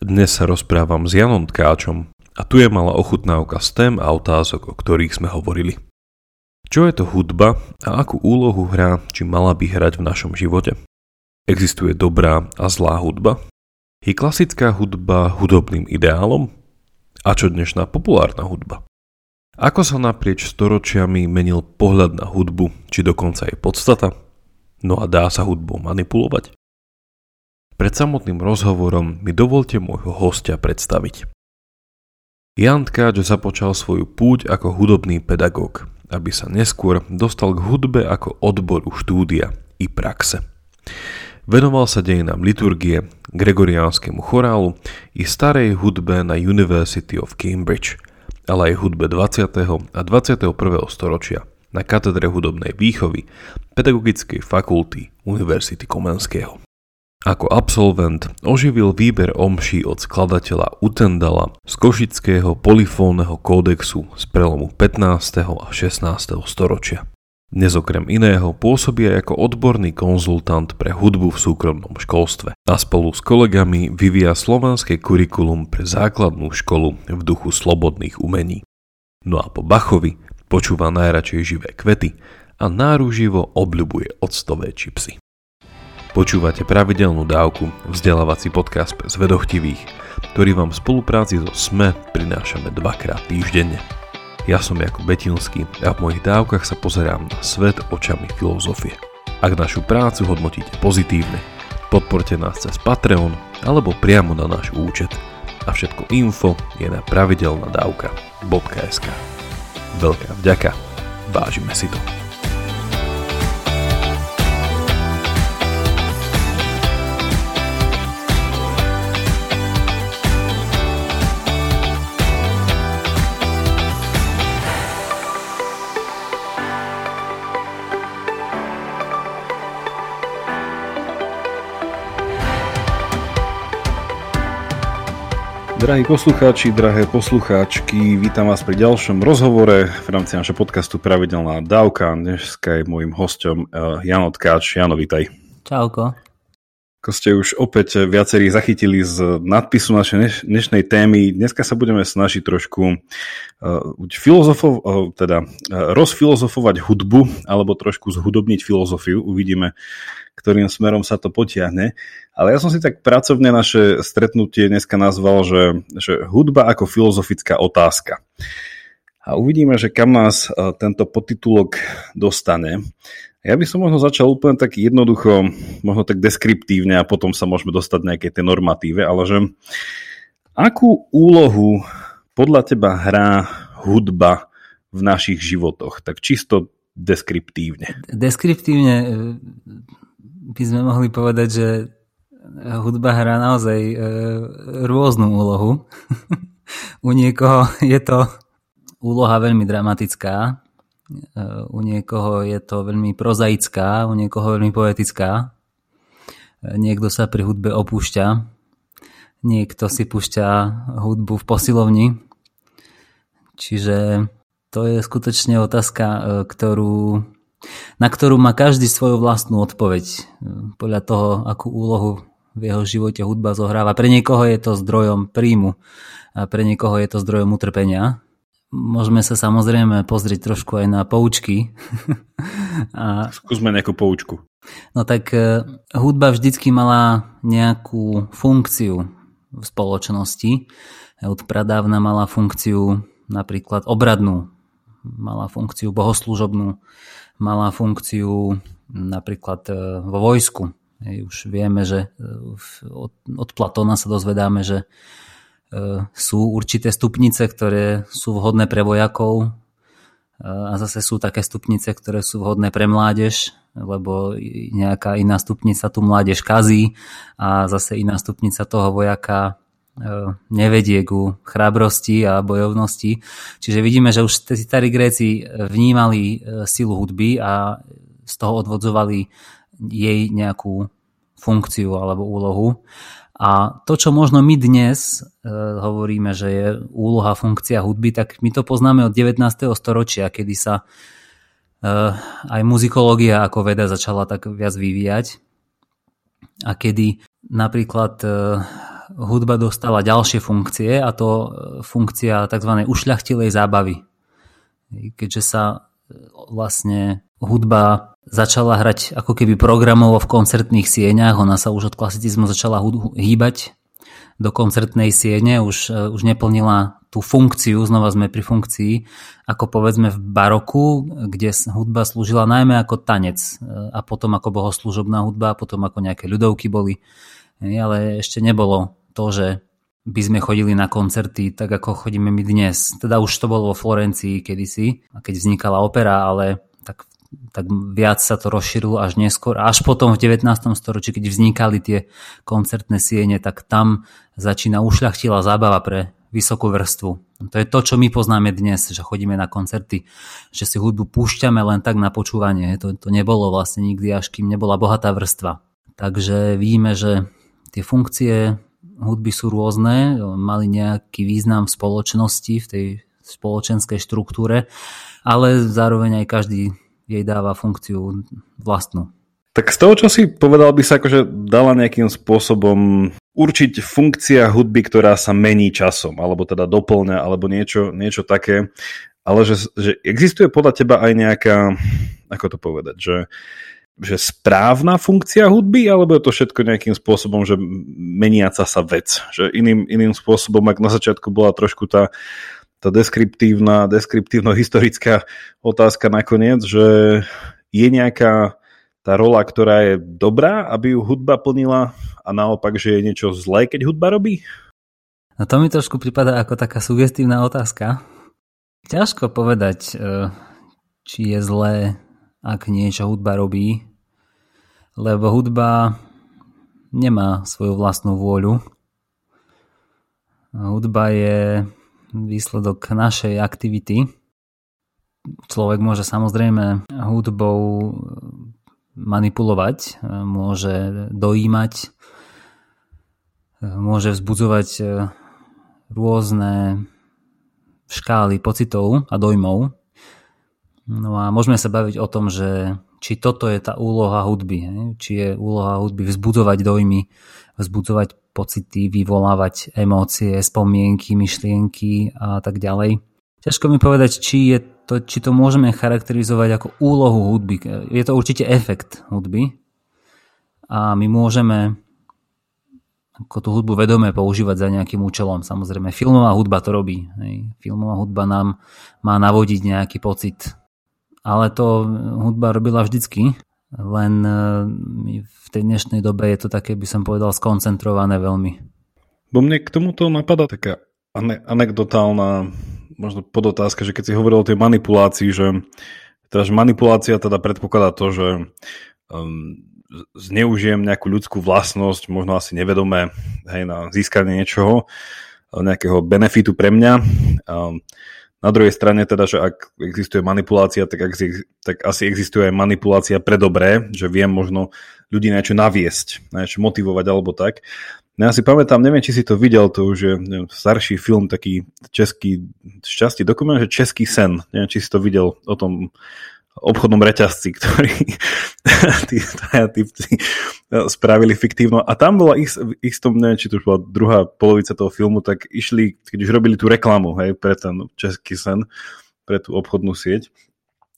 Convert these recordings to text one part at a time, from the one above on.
Dnes sa rozprávam s Janom Tkáčom a tu je malá ochutnávka z tém a otázok, o ktorých sme hovorili. Čo je to hudba a akú úlohu hrá, či mala by hrať v našom živote? Existuje dobrá a zlá hudba? Je klasická hudba hudobným ideálom? A čo dnešná populárna hudba? Ako sa naprieč storočiami menil pohľad na hudbu, či dokonca je podstata? No a dá sa hudbou manipulovať? Pred samotným rozhovorom mi dovolte môjho hostia predstaviť. Jan Tkáč započal svoju púť ako hudobný pedagóg, aby sa neskôr dostal k hudbe ako odboru štúdia i praxe. Venoval sa dejinám liturgie, gregoriánskemu chorálu i starej hudbe na University of Cambridge, ale aj hudbe 20. a 21. storočia na katedre hudobnej výchovy Pedagogickej fakulty Univerzity Komenského. Ako absolvent oživil výber omší od skladateľa Utendala z Košického polifónneho kódexu z prelomu 15. a 16. storočia. Dnes okrem iného pôsobí aj ako odborný konzultant pre hudbu v súkromnom školstve a spolu s kolegami vyvíja slovenské kurikulum pre základnú školu v duchu slobodných umení. No a po Bachovi počúva najradšej živé kvety a náruživo obľubuje octové čipsy. Počúvate pravidelnú dávku, vzdelávací podcast z vedochtivých, ktorý vám v spolupráci so SME prinášame dvakrát týždenne. Ja som Jakub Betinský a v mojich dávkach sa pozerám na svet očami filozofie. Ak našu prácu hodnotíte pozitívne, podporte nás cez Patreon alebo priamo na náš účet. A všetko info je na pravidelnadavka.sk Veľká vďaka, vážime si to. Drahí poslucháči, drahé poslucháčky, vítam vás pri ďalšom rozhovore v rámci našho podcastu Pravidelná dávka. Dneska je môjim hostom uh, Jano Tkáč. Jano, vítaj. Čauko. Ako ste už opäť viacerí zachytili z nadpisu našej dnešnej témy, dneska sa budeme snažiť trošku uh, filozofov, uh, teda uh, rozfilozofovať hudbu, alebo trošku zhudobniť filozofiu. Uvidíme, ktorým smerom sa to potiahne. Ale ja som si tak pracovne naše stretnutie dneska nazval, že, že hudba ako filozofická otázka. A uvidíme, že kam nás e, tento podtitulok dostane. Ja by som možno začal úplne tak jednoducho, možno tak deskriptívne a potom sa môžeme dostať nejaké tie normatíve, ale že akú úlohu podľa teba hrá hudba v našich životoch? Tak čisto deskriptívne. Deskriptívne e, by sme mohli povedať, že hudba hrá naozaj e, rôznu úlohu. u niekoho je to úloha veľmi dramatická, u niekoho je to veľmi prozaická, u niekoho veľmi poetická. Niekto sa pri hudbe opúšťa, niekto si púšťa hudbu v posilovni. Čiže to je skutočne otázka, e, ktorú, na ktorú má každý svoju vlastnú odpoveď e, podľa toho, akú úlohu v jeho živote hudba zohráva. Pre niekoho je to zdrojom príjmu a pre niekoho je to zdrojom utrpenia. Môžeme sa samozrejme pozrieť trošku aj na poučky. a... Skúsme nejakú poučku. No tak e, hudba vždycky mala nejakú funkciu v spoločnosti. Od pradávna mala funkciu napríklad obradnú, mala funkciu bohoslúžobnú, mala funkciu napríklad e, vo vojsku. Už vieme, že e, od, od Platóna sa dozvedáme, že sú určité stupnice, ktoré sú vhodné pre vojakov e, a zase sú také stupnice, ktoré sú vhodné pre mládež, lebo nejaká iná stupnica tu mládež kazí a zase iná stupnica toho vojaka nevedie ku chrabrosti a bojovnosti. Čiže vidíme, že už tí starí Gréci vnímali silu hudby a z toho odvodzovali jej nejakú funkciu alebo úlohu. A to, čo možno my dnes e, hovoríme, že je úloha, funkcia hudby, tak my to poznáme od 19. storočia, kedy sa e, aj muzikológia ako veda začala tak viac vyvíjať a kedy napríklad e, hudba dostala ďalšie funkcie a to funkcia tzv. ušľachtilej zábavy. Keďže sa vlastne hudba začala hrať ako keby programovo v koncertných sieňach, ona sa už od klasicizmu začala hýbať do koncertnej siene, už, e, už neplnila tú funkciu, znova sme pri funkcii, ako povedzme v baroku, kde hudba slúžila najmä ako tanec e, a potom ako bohoslúžobná hudba a potom ako nejaké ľudovky boli. Ale ešte nebolo to, že by sme chodili na koncerty tak ako chodíme my dnes. Teda už to bolo vo Florencii kedysi, keď vznikala opera, ale tak viac sa to rozšírilo až neskôr. Až potom v 19. storočí, keď vznikali tie koncertné siene, tak tam začína ušľachtila zábava pre vysokú vrstvu. To je to, čo my poznáme dnes, že chodíme na koncerty, že si hudbu púšťame len tak na počúvanie. To, to nebolo vlastne nikdy, až kým nebola bohatá vrstva. Takže vidíme, že tie funkcie hudby sú rôzne, mali nejaký význam v spoločnosti, v tej spoločenskej štruktúre, ale zároveň aj každý jej dáva funkciu vlastnú. Tak z toho, čo si povedal, by sa akože dala nejakým spôsobom určiť funkcia hudby, ktorá sa mení časom, alebo teda doplňa, alebo niečo, niečo také. Ale že, že existuje podľa teba aj nejaká, ako to povedať, že, že správna funkcia hudby, alebo je to všetko nejakým spôsobom, že meniaca sa vec. Že iným, iným spôsobom, ak na začiatku bola trošku tá tá deskriptívna, deskriptívno-historická otázka nakoniec, že je nejaká tá rola, ktorá je dobrá, aby ju hudba plnila a naopak, že je niečo zlé, keď hudba robí? No to mi trošku prípada ako taká sugestívna otázka. Ťažko povedať, e, či je zlé, ak niečo hudba robí, lebo hudba nemá svoju vlastnú vôľu. Hudba je výsledok našej aktivity. Človek môže samozrejme hudbou manipulovať, môže dojímať, môže vzbudzovať rôzne škály pocitov a dojmov. No a môžeme sa baviť o tom, že či toto je tá úloha hudby, či je úloha hudby vzbudzovať dojmy, vzbudzovať pocity, vyvolávať emócie, spomienky, myšlienky a tak ďalej. Ťažko mi povedať, či, je to, či to môžeme charakterizovať ako úlohu hudby. Je to určite efekt hudby a my môžeme ako tú hudbu vedome používať za nejakým účelom. Samozrejme, filmová hudba to robí. Hej. Filmová hudba nám má navodiť nejaký pocit. Ale to hudba robila vždycky len e, v tej dnešnej dobe je to také, by som povedal, skoncentrované veľmi. Bo mne k tomuto napadá taká anekdotálna možno podotázka, že keď si hovoril o tej manipulácii, že teda, že manipulácia teda predpokladá to, že um, zneužijem nejakú ľudskú vlastnosť, možno asi nevedomé, hej, na získanie niečoho, nejakého benefitu pre mňa. Um, na druhej strane teda, že ak existuje manipulácia, tak, ak, tak asi existuje aj manipulácia pre dobré, že viem možno ľudí na niečo naviesť, na niečo motivovať alebo tak. No ja si pamätám, neviem, či si to videl, to už je neviem, starší film, taký český, šťastý dokument, že Český sen. Neviem, či si to videl o tom obchodnom reťazci, ktorý tí typci spravili fiktívno. A tam bola ich, ich tom, neviem, či to už bola druhá polovica toho filmu, tak išli, keď už robili tú reklamu hej, pre ten český sen, pre tú obchodnú sieť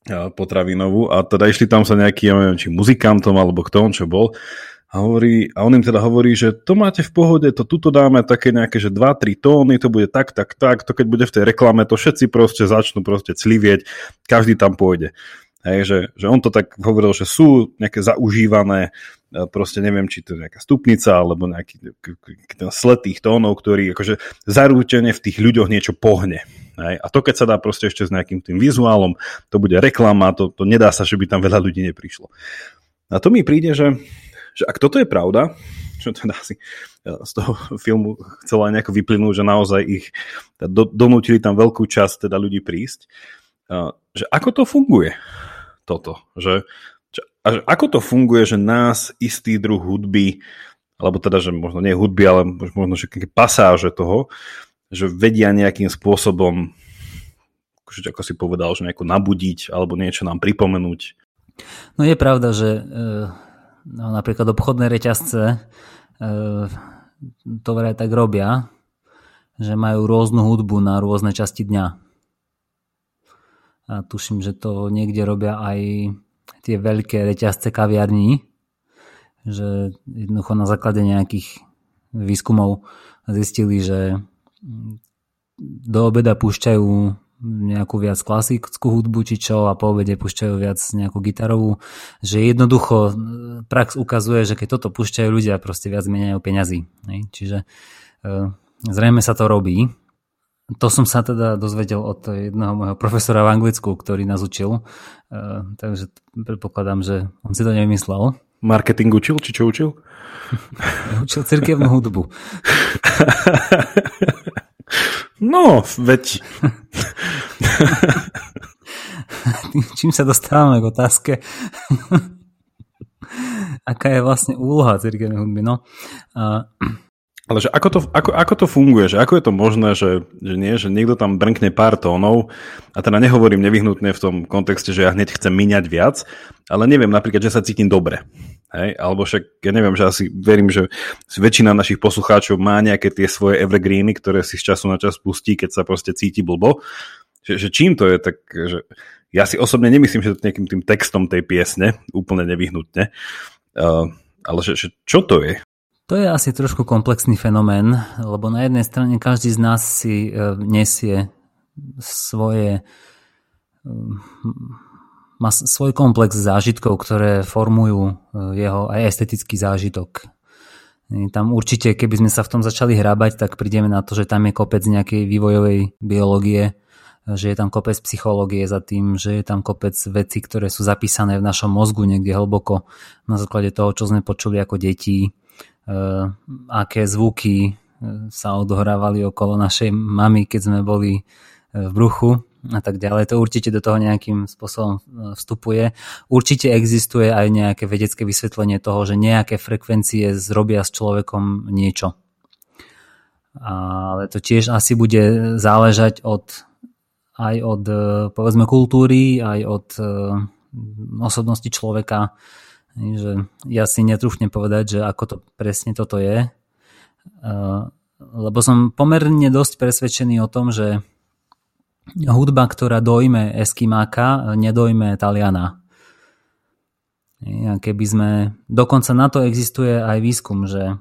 potravinovú a teda išli tam sa nejaký, ja neviem, či muzikantom alebo kto on čo bol a, hovorí, a on im teda hovorí, že to máte v pohode, to tuto dáme také nejaké, že 2-3 tóny, to bude tak, tak, tak, to keď bude v tej reklame, to všetci proste začnú proste clivieť, každý tam pôjde. Hej, že, že on to tak hovoril, že sú nejaké zaužívané, e, proste neviem, či to je nejaká stupnica, alebo nejaký ten sled tých tónov, ktorý akože zarúčene v tých ľuďoch niečo pohne. Hej. A to keď sa dá proste ešte s nejakým tým vizuálom, to bude reklama, to, to nedá sa, že by tam veľa ľudí neprišlo. A to mi príde, že, že ak toto je pravda, čo teda si z toho filmu chcelo aj nejako vyplynúť, že naozaj ich do, donútili tam veľkú časť teda ľudí prísť, že ako to funguje? toto. Že, a že ako to funguje, že nás istý druh hudby, alebo teda, že možno nie hudby, ale možno že pasáže toho, že vedia nejakým spôsobom, akože ako si povedal, že nejako nabudiť alebo niečo nám pripomenúť. No je pravda, že e, no, napríklad obchodné reťazce e, to vraj tak robia, že majú rôznu hudbu na rôzne časti dňa. A tuším, že to niekde robia aj tie veľké reťazce kaviarní, že jednoducho na základe nejakých výskumov zistili, že do obeda púšťajú nejakú viac klasickú hudbu či čo a po obede púšťajú viac nejakú gitarovú, že jednoducho e, prax ukazuje, že keď toto púšťajú ľudia proste viac meniajú peňazí. Čiže e, zrejme sa to robí. To som sa teda dozvedel od jedného môjho profesora v Anglicku, ktorý nás učil, e, takže predpokladám, že on si to nevymyslel. Marketing učil, či čo učil? učil cirkevnú hudbu. No, veď... Čím sa dostávame k otázke? Aká je vlastne úloha cirkevnej hudby? No, uh... Ale že ako to, ako, ako to funguje? Že ako je to možné, že, že nie, že niekto tam brnkne pár tónov a teda nehovorím nevyhnutne v tom kontexte, že ja hneď chcem míňať viac, ale neviem napríklad, že sa cítim dobre. Hej? Alebo však, ja neviem, že asi verím, že väčšina našich poslucháčov má nejaké tie svoje evergreeny, ktoré si z času na čas pustí, keď sa proste cíti blbo. Že, že čím to je, tak že ja si osobne nemyslím, že to nejakým tým textom tej piesne, úplne nevyhnutne. Uh, ale že, že čo to je? To je asi trošku komplexný fenomén, lebo na jednej strane každý z nás si uh, nesie svoje uh, má svoj komplex zážitkov, ktoré formujú e, jeho aj estetický zážitok. Tam určite, keby sme sa v tom začali hrábať, tak prídeme na to, že tam je kopec nejakej vývojovej biológie, že je tam kopec psychológie za tým, že je tam kopec vecí, ktoré sú zapísané v našom mozgu niekde hlboko na základe toho, čo sme počuli ako deti, e, aké zvuky e, sa odohrávali okolo našej mamy, keď sme boli v bruchu a tak ďalej. To určite do toho nejakým spôsobom vstupuje. Určite existuje aj nejaké vedecké vysvetlenie toho, že nejaké frekvencie zrobia s človekom niečo. Ale to tiež asi bude záležať od, aj od povedzme kultúry, aj od osobnosti človeka. Že ja si netrúfnem povedať, že ako to presne toto je. Lebo som pomerne dosť presvedčený o tom, že hudba, ktorá dojme Eskimáka, nedojme Taliana. Keby sme, dokonca na to existuje aj výskum, že,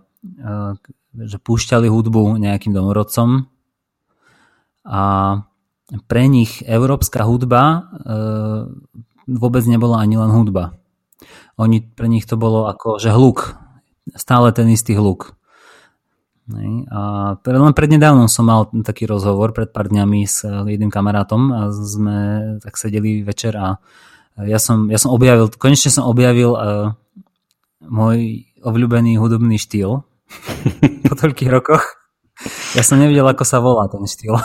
že púšťali hudbu nejakým domorodcom a pre nich európska hudba e, vôbec nebola ani len hudba. Oni, pre nich to bolo ako, že hluk, stále ten istý hluk. A len prednedávnom som mal taký rozhovor pred pár dňami s eh, jedným kamarátom a sme tak sedeli večer a ja som, ja som objavil, konečne som objavil uh, môj obľúbený hudobný štýl po toľkých rokoch. Ja som nevedel, ako sa volá ten štýl.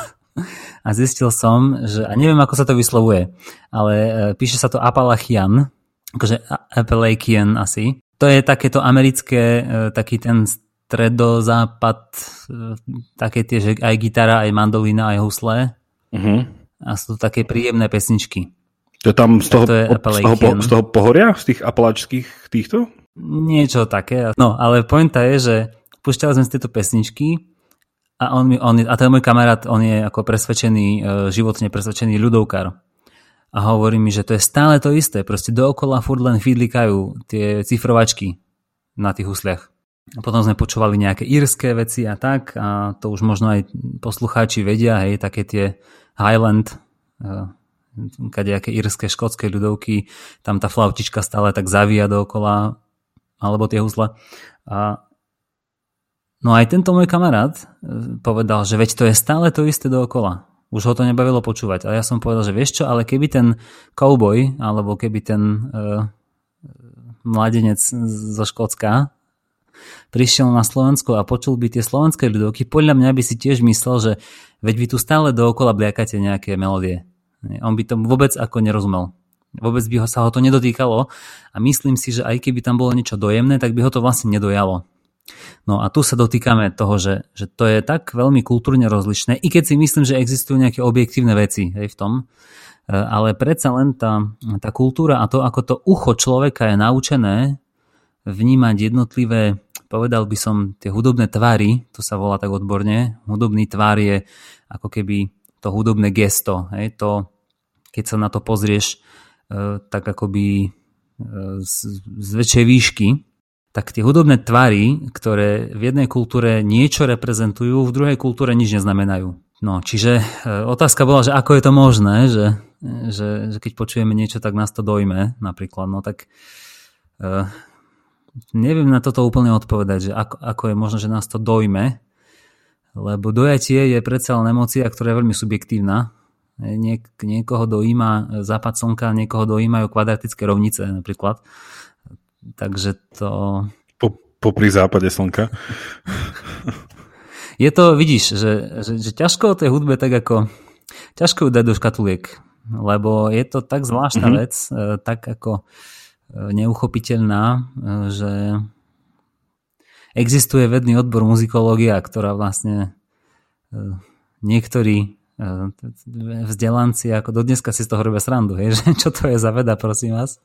A zistil som, že, a neviem, ako sa to vyslovuje, ale píše sa to Appalachian, akože Appalachian asi. To je takéto americké, uh, taký ten stredozápad, e, také tie, že aj gitara, aj mandolina, aj husle. Uh-huh. A sú to také príjemné pesničky. To je tam z toho, to je z, toho, z toho pohoria, z tých apalačských týchto? Niečo také. No, ale pointa je, že púšťali sme z tieto pesničky a on, mi, on a ten môj kamarát, on je ako presvedčený, e, životne presvedčený ľudovkár. A hovorí mi, že to je stále to isté. Proste dookola furt len fidlikajú tie cifrovačky na tých husliach. Potom sme počúvali nejaké írske veci a tak a to už možno aj poslucháči vedia, hej, také tie Highland, eh, kadejaké írske, škótske ľudovky, tam tá flautička stále tak zavíja dookola, alebo tie husle. A No aj tento môj kamarát eh, povedal, že veď to je stále to isté dookola. Už ho to nebavilo počúvať. A ja som povedal, že vieš čo, ale keby ten cowboy, alebo keby ten uh, mladenec zo Škótska prišiel na Slovensko a počul by tie slovenské ľudovky, podľa mňa by si tiež myslel, že veď vy tu stále dookola bliakate nejaké melódie. On by tomu vôbec ako nerozumel. Vôbec by ho, sa ho to nedotýkalo a myslím si, že aj keby tam bolo niečo dojemné, tak by ho to vlastne nedojalo. No a tu sa dotýkame toho, že, že to je tak veľmi kultúrne rozlišné, i keď si myslím, že existujú nejaké objektívne veci hej, v tom, e, ale predsa len tá, tá kultúra a to, ako to ucho človeka je naučené vnímať jednotlivé povedal by som tie hudobné tvary, to sa volá tak odborne, hudobný tvar je ako keby to hudobné gesto, hej, to, keď sa na to pozrieš e, tak akoby e, z, z väčšej výšky, tak tie hudobné tvary, ktoré v jednej kultúre niečo reprezentujú, v druhej kultúre nič neznamenajú. No, čiže e, otázka bola, že ako je to možné, že, že, že keď počujeme niečo, tak nás to dojme napríklad, no tak uh, neviem na toto úplne odpovedať, že ako, ako je možné, že nás to dojme, lebo dojatie je predsa len emócia, ktorá je veľmi subjektívna. Niek, niekoho dojíma západ slnka, niekoho dojímajú kvadratické rovnice napríklad. Takže to... Po, popri západe slnka. Je to, vidíš, že, že, že ťažko o tej hudbe tak ako... Ťažko ju dať do škatuliek, lebo je to tak zvláštna mm-hmm. vec, e, tak ako e, neuchopiteľná, e, že existuje vedný odbor muzikológia, ktorá vlastne niektorí vzdelanci ako do dneska si z toho robia srandu, hej, že čo to je za veda, prosím vás.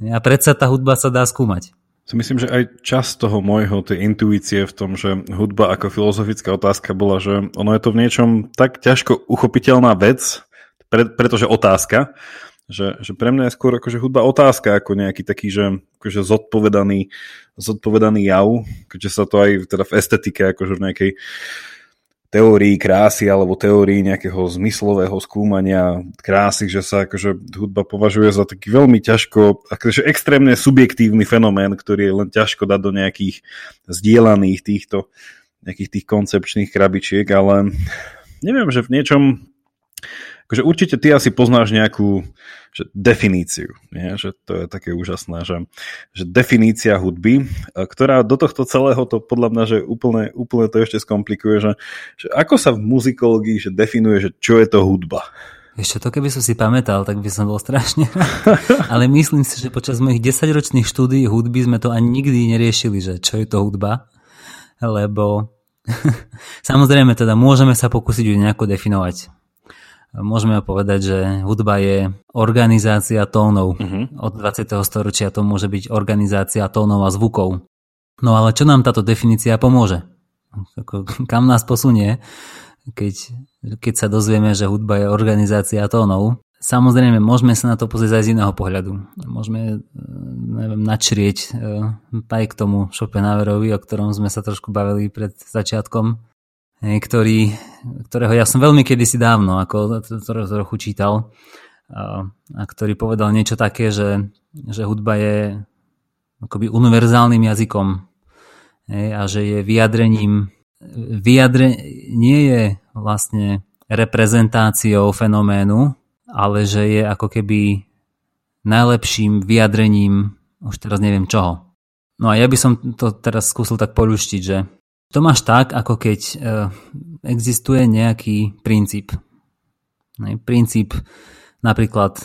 A predsa tá hudba sa dá skúmať. Si myslím, že aj čas toho môjho, tej intuície v tom, že hudba ako filozofická otázka bola, že ono je to v niečom tak ťažko uchopiteľná vec, pre, pretože otázka, že, že pre mňa je skôr akože hudba otázka ako nejaký taký, že akože zodpovedaný, zodpovedaný jav, keďže sa to aj teda v estetike, akože v nejakej teórii krásy alebo teórii nejakého zmyslového skúmania krásy, že sa akože hudba považuje za taký veľmi ťažko, akože extrémne subjektívny fenomén, ktorý je len ťažko dať do nejakých zdieľaných týchto nejakých tých koncepčných krabičiek, ale neviem, že v niečom akože určite ty asi poznáš nejakú že definíciu, nie? že to je také úžasné, že, že definícia hudby, ktorá do tohto celého to podľa mňa, že úplne, úplne to ešte skomplikuje, že, že ako sa v muzikológii že definuje, že čo je to hudba. Ešte to keby som si pamätal, tak by som bol strašne Ale myslím si, že počas mojich 10-ročných štúdií hudby sme to ani nikdy neriešili, že čo je to hudba. Lebo samozrejme teda môžeme sa pokúsiť ju nejako definovať Môžeme povedať, že hudba je organizácia tónov. Uh-huh. Od 20. storočia to môže byť organizácia tónov a zvukov. No ale čo nám táto definícia pomôže? Kam nás posunie, keď, keď sa dozvieme, že hudba je organizácia tónov? Samozrejme, môžeme sa na to pozrieť aj z iného pohľadu. Môžeme e, neviem, načrieť e, aj k tomu Schopenhauerovi, o ktorom sme sa trošku bavili pred začiatkom ktorý, ktorého ja som veľmi kedysi dávno, ako to trochu čítal, a, ktorý povedal niečo také, že, že hudba je akoby univerzálnym jazykom a že je vyjadrením vyjadre, nie je vlastne reprezentáciou fenoménu, ale že je ako keby najlepším vyjadrením už teraz neviem čoho. No a ja by som to teraz skúsil tak poluštiť, že to máš tak, ako keď e, existuje nejaký princíp. Princíp napríklad,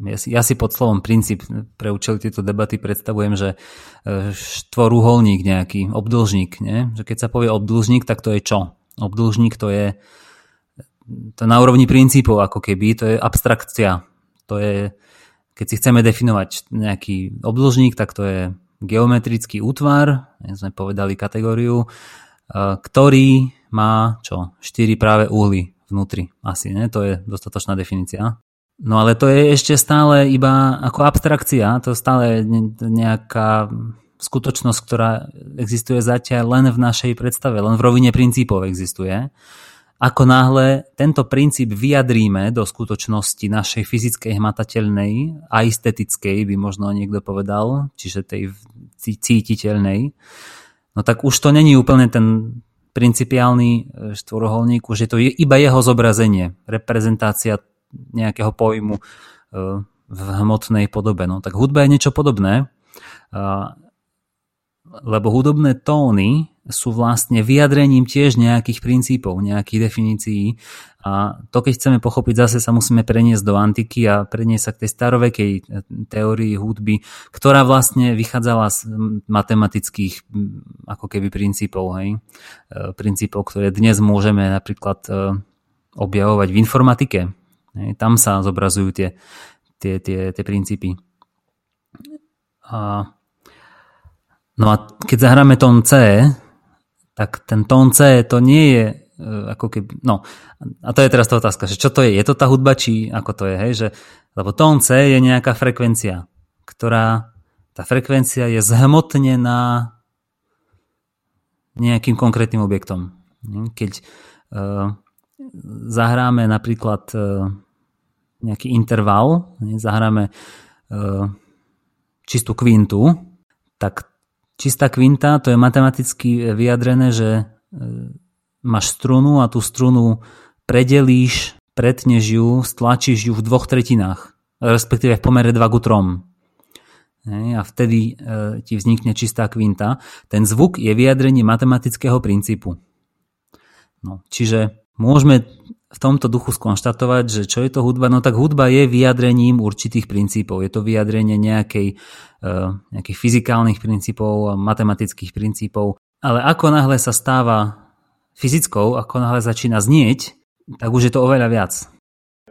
ja si, ja si pod slovom princíp pre účely tieto debaty predstavujem, že e, nejaký, obdlžník. Nie? Že keď sa povie obdlžník, tak to je čo? Obdlžník to je to na úrovni princípov ako keby, to je abstrakcia. To je, keď si chceme definovať nejaký obdlžník, tak to je geometrický útvar, sme povedali kategóriu, e, ktorý má čo? 4 práve uhly vnútri. Asi, ne? To je dostatočná definícia. No ale to je ešte stále iba ako abstrakcia, to stále nejaká skutočnosť, ktorá existuje zatiaľ len v našej predstave, len v rovine princípov existuje. Ako náhle tento princíp vyjadríme do skutočnosti našej fyzickej, hmatateľnej a estetickej, by možno niekto povedal, čiže tej cítiteľnej, no tak už to není úplne ten principiálny e, štvoroholník, už je to iba jeho zobrazenie, reprezentácia nejakého pojmu e, v hmotnej podobe. No tak hudba je niečo podobné, lebo hudobné tóny sú vlastne vyjadrením tiež nejakých princípov, nejakých definícií a to keď chceme pochopiť, zase sa musíme preniesť do antiky a preniesť sa k tej starovekej e, teórii hudby, ktorá vlastne vychádzala z matematických ako keby princípov, hej? E, princípov, ktoré dnes môžeme napríklad e, objavovať v informatike. Hej? Tam sa zobrazujú tie, tie, tie, tie princípy. A No a keď zahráme tón C, tak ten tón C to nie je e, ako keby, no. A to je teraz tá otázka, že čo to je, je to tá hudba, či ako to je, hej, že, lebo tón C je nejaká frekvencia, ktorá, tá frekvencia je zhmotnená nejakým konkrétnym objektom. Keď uh, zahráme napríklad uh, nejaký interval, zahráme uh, čistú kvintu, tak čistá kvinta to je matematicky vyjadrené, že uh, máš strunu a tú strunu predelíš, pretneš ju, stlačíš ju v dvoch tretinách, respektíve v pomere 2 ku 3 a vtedy e, ti vznikne čistá kvinta. Ten zvuk je vyjadrenie matematického princípu. No, čiže môžeme v tomto duchu skonštatovať, že čo je to hudba? No tak hudba je vyjadrením určitých princípov. Je to vyjadrenie nejakej, e, nejakých fyzikálnych princípov, matematických princípov. Ale ako náhle sa stáva fyzickou, ako náhle začína znieť, tak už je to oveľa viac.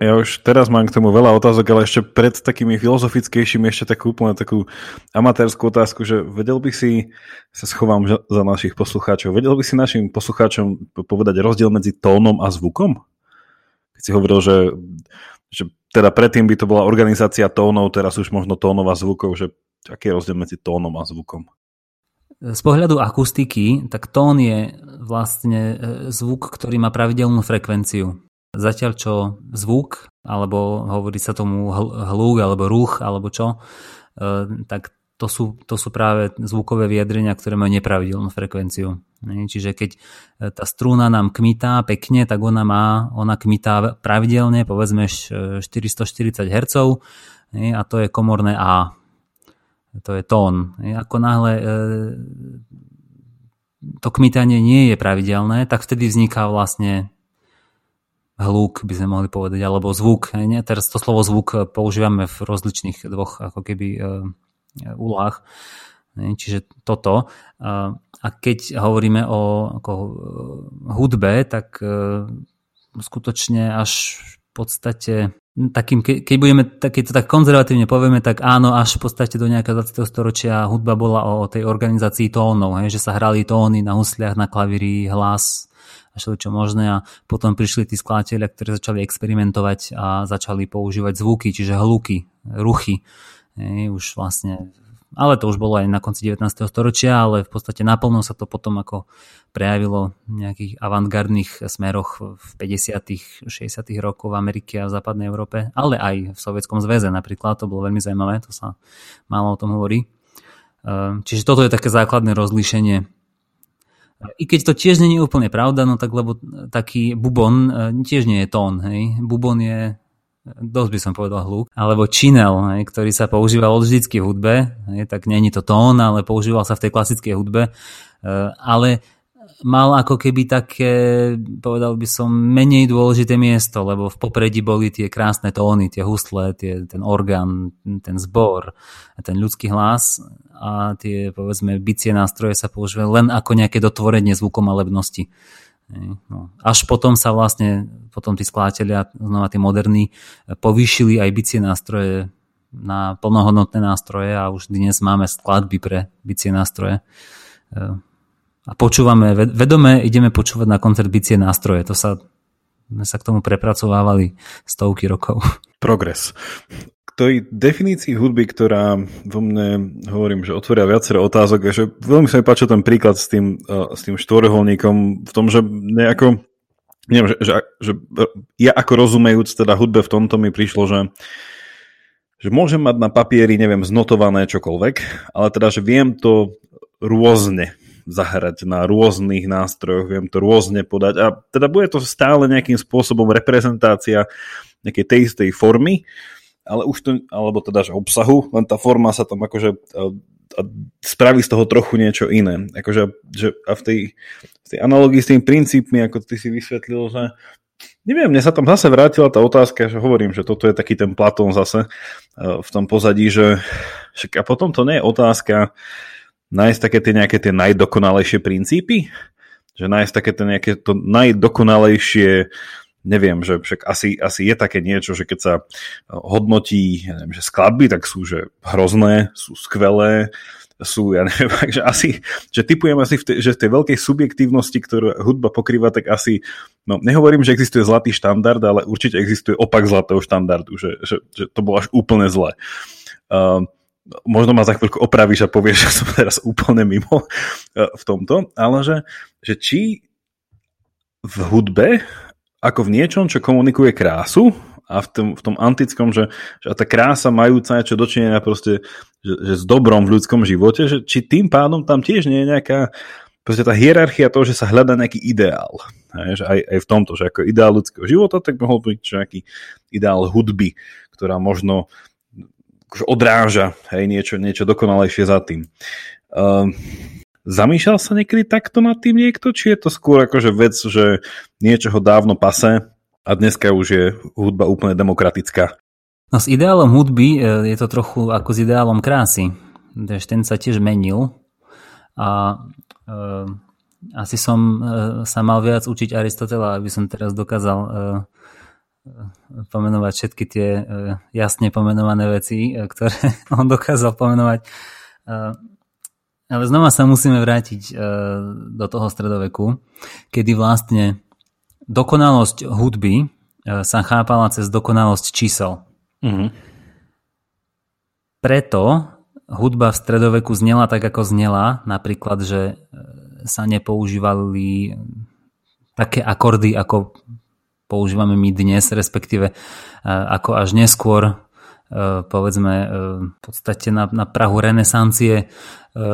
Ja už teraz mám k tomu veľa otázok, ale ešte pred takými filozofickejšími ešte takú úplne takú amatérskú otázku, že vedel by si, sa schovám za našich poslucháčov, vedel by si našim poslucháčom povedať rozdiel medzi tónom a zvukom? Keď si hovoril, že, že teda predtým by to bola organizácia tónov, teraz už možno tónov a zvukov, že aký je rozdiel medzi tónom a zvukom? Z pohľadu akustiky, tak tón je vlastne e, zvuk, ktorý má pravidelnú frekvenciu. Zatiaľ čo zvuk, alebo hovorí sa tomu hluk, alebo ruch, alebo čo, e, tak to sú, to sú práve zvukové vyjadrenia, ktoré majú nepravidelnú frekvenciu. Čiže keď e, tá strúna nám kmitá pekne, tak ona má, ona kmitá pravidelne, povedzme 440 Hz a to je komorné A. To je tón. Ako náhle e, to kmitanie nie je pravidelné, tak vtedy vzniká vlastne hluk, by sme mohli povedať, alebo zvuk. Teraz to slovo zvuk používame v rozličných dvoch ako keby úlohách. Čiže toto. A keď hovoríme o ako, uh, hudbe, tak uh, skutočne až v podstate takým, ke, keď budeme, keď to tak konzervatívne povieme, tak áno, až v podstate do nejakého 20. storočia hudba bola o, tej organizácii tónov, hej, že sa hrali tóny na husliach, na klavíri, hlas, a čo možné a potom prišli tí skladateľia, ktorí začali experimentovať a začali používať zvuky, čiže hluky, ruchy. Ej, už vlastne ale to už bolo aj na konci 19. storočia, ale v podstate naplno sa to potom ako prejavilo v nejakých avantgardných smeroch v 50. 60. rokoch v Amerike a v západnej Európe, ale aj v Sovietskom zväze napríklad, to bolo veľmi zaujímavé, to sa málo o tom hovorí. Ehm, čiže toto je také základné rozlíšenie i keď to tiež je úplne pravda, no tak lebo taký bubon e, tiež nie je tón, hej. Bubon je dosť by som povedal hluk, alebo činel, ktorý sa používal od vždycky v hudbe, tak není to tón, ale používal sa v tej klasickej hudbe, e, ale mal ako keby také, povedal by som, menej dôležité miesto, lebo v popredí boli tie krásne tóny, tie husle, tie, ten orgán, ten zbor, ten ľudský hlas a tie, povedzme, bicie nástroje sa používali len ako nejaké dotvorenie zvukom malebnosti. No. Až potom sa vlastne, potom tí skladateľia, znova tí moderní, povýšili aj bicie nástroje na plnohodnotné nástroje a už dnes máme skladby pre bicie nástroje a počúvame, vedome ideme počúvať na koncert bicie nástroje. To sa, sme sa k tomu prepracovávali stovky rokov. Progres. Tej definícii hudby, ktorá vo mne, hovorím, že otvoria viacero otázok, že veľmi sa mi páčil ten príklad s tým, s tým štvorholníkom v tom, že nejako neviem, že, že, že ja ako rozumejúc teda hudbe v tomto mi prišlo, že že môžem mať na papieri, neviem, znotované čokoľvek, ale teda, že viem to rôzne zahrať na rôznych nástrojoch, viem to rôzne podať a teda bude to stále nejakým spôsobom reprezentácia nejakej tej istej formy, ale už to, alebo teda že obsahu, len tá forma sa tam akože a, spraví z toho trochu niečo iné. Akože, že a v tej, v tej analogii s tými princípmi, ako ty si vysvetlil, že neviem, mne sa tam zase vrátila tá otázka, že hovorím, že toto je taký ten Platón zase v tom pozadí, že však a potom to nie je otázka nájsť také tie nejaké tie najdokonalejšie princípy, že nájsť také tie nejaké to najdokonalejšie neviem, že však asi, asi je také niečo, že keď sa hodnotí, ja neviem, že skladby, tak sú že hrozné, sú skvelé, sú, ja neviem, že asi, že typujem asi, v te, že v tej veľkej subjektívnosti, ktorú hudba pokrýva, tak asi, no nehovorím, že existuje zlatý štandard, ale určite existuje opak zlatého štandardu, že, že, že to bolo až úplne zlé. Uh, možno ma za chvíľku opravíš a povieš, že som teraz úplne mimo uh, v tomto, ale že, že či v hudbe ako v niečom, čo komunikuje krásu a v tom, v tom antickom, že, že tá krása majúca čo dočinenia proste, že, že s dobrom v ľudskom živote, že či tým pádom tam tiež nie je nejaká proste tá hierarchia toho, že sa hľadá nejaký ideál. Hej, že aj, aj v tomto, že ako ideál ľudského života, tak mohol byť nejaký ideál hudby, ktorá možno akože odráža hej, niečo, niečo dokonalejšie za tým. Um, Zamýšľal sa niekedy takto nad tým niekto, či je to skôr akože vec, že niečoho dávno pase a dneska už je hudba úplne demokratická? No s ideálom hudby e, je to trochu ako s ideálom krásy. Ten sa tiež menil a e, asi som e, sa mal viac učiť Aristotela, aby som teraz dokázal e, pomenovať všetky tie e, jasne pomenované veci, e, ktoré on dokázal pomenovať. Ale znova sa musíme vrátiť uh, do toho stredoveku, kedy vlastne dokonalosť hudby uh, sa chápala cez dokonalosť čísel. Uh-huh. Preto hudba v stredoveku znela tak, ako znela, napríklad, že e, sa nepoužívali také akordy, ako používame my dnes, respektíve ako až neskôr povedzme eh, v podstate na, na Prahu renesancie eh,